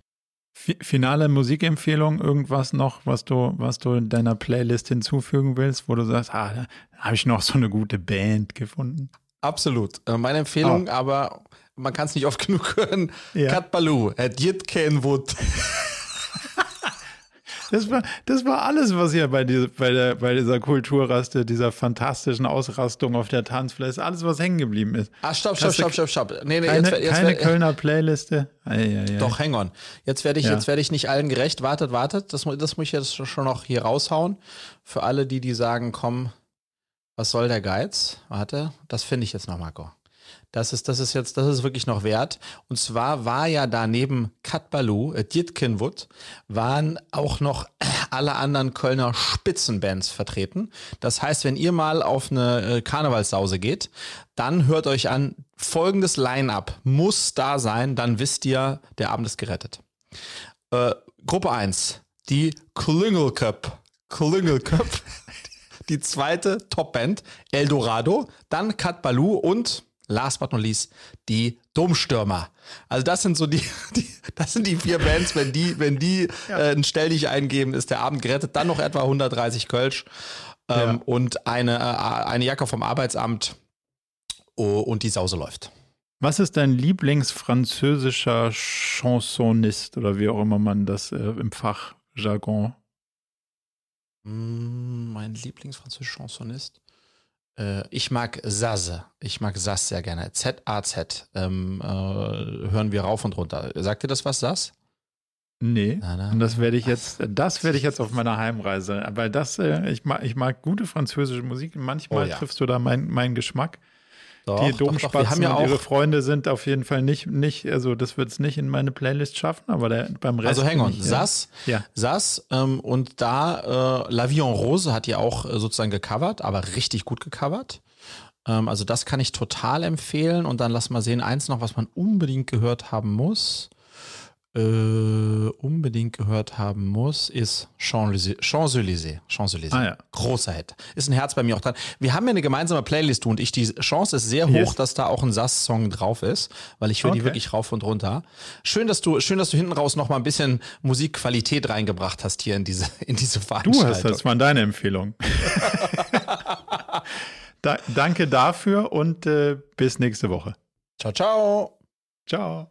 Finale Musikempfehlung, irgendwas noch, was du, was du in deiner Playlist hinzufügen willst, wo du sagst, ah, da habe ich noch so eine gute Band gefunden. Absolut. Äh, meine Empfehlung, oh. aber man kann es nicht oft genug hören. Ja. Kat Baloo, Diet Kenwood. Das war, das war alles, was hier bei, dieser, bei, der, bei dieser Kulturraste, dieser fantastischen Ausrastung auf der Tanzfläche, alles, was hängen geblieben ist. Ah, stopp, stopp, stopp, stopp, stopp. Nee, nee, keine, jetzt, jetzt keine werd, Kölner Playliste. Ei, ei, ei. Doch, hang on. Jetzt werde ich, ja. jetzt ich nicht allen gerecht. Wartet, wartet. Das, das muss ich jetzt schon noch hier raushauen. Für alle, die, die sagen, komm, was soll der Geiz? Warte, das finde ich jetzt noch, Marco. Das ist, das ist jetzt, das ist wirklich noch wert. Und zwar war ja da neben Kat Baloo, äh, Dietkenwood, waren auch noch alle anderen Kölner Spitzenbands vertreten. Das heißt, wenn ihr mal auf eine äh, Karnevalssause geht, dann hört euch an, folgendes Line-up muss da sein, dann wisst ihr, der Abend ist gerettet. Äh, Gruppe 1, die Klüngel Cup. Klüngel Cup. Die zweite Topband, Eldorado, dann Kat Baloo und last but not least, die Domstürmer. Also das sind so die, die das sind die vier Bands, wenn die, wenn die ja. äh, ein Stelldich eingeben, ist der Abend gerettet. Dann noch etwa 130 Kölsch ähm, ja. und eine, äh, eine Jacke vom Arbeitsamt oh, und die Sause läuft. Was ist dein Lieblingsfranzösischer Chansonist oder wie auch immer man das äh, im Fachjargon? Mm, mein Lieblingsfranzösischer Chansonist? Äh, ich mag Saz. Ich mag Saz sehr gerne. Z-A-Z. Ähm, äh, hören wir rauf und runter. Sagt ihr das was, Saz? Nee. Na, na, und das werde ich jetzt, das werde ich jetzt auf meiner Heimreise. Weil das, äh, ich mag, ich mag gute französische Musik. Manchmal oh, ja. triffst du da meinen mein Geschmack. Doch, die Domspatzen ja und ihre Freunde sind auf jeden Fall nicht, nicht also das wird es nicht in meine Playlist schaffen, aber der, beim Rest. Also hang on, Sass, ja. Sass ähm, und da äh, La Vie en Rose hat ja auch äh, sozusagen gecovert, aber richtig gut gecovert. Ähm, also das kann ich total empfehlen und dann lass mal sehen, eins noch, was man unbedingt gehört haben muss äh, unbedingt gehört haben muss, ist Champs-Élysées. Champs-Élysées. Ah, ja. Großer Hit. Ist ein Herz bei mir auch dran. Wir haben ja eine gemeinsame Playlist, du und ich. Die Chance ist sehr hoch, yes. dass da auch ein Sass-Song drauf ist, weil ich höre okay. die wirklich rauf und runter. Schön, dass du, schön, dass du hinten raus noch mal ein bisschen Musikqualität reingebracht hast hier in diese, in diese Veranstaltung. Du hast das war deine Empfehlung. da, danke dafür und äh, bis nächste Woche. Ciao, ciao. Ciao.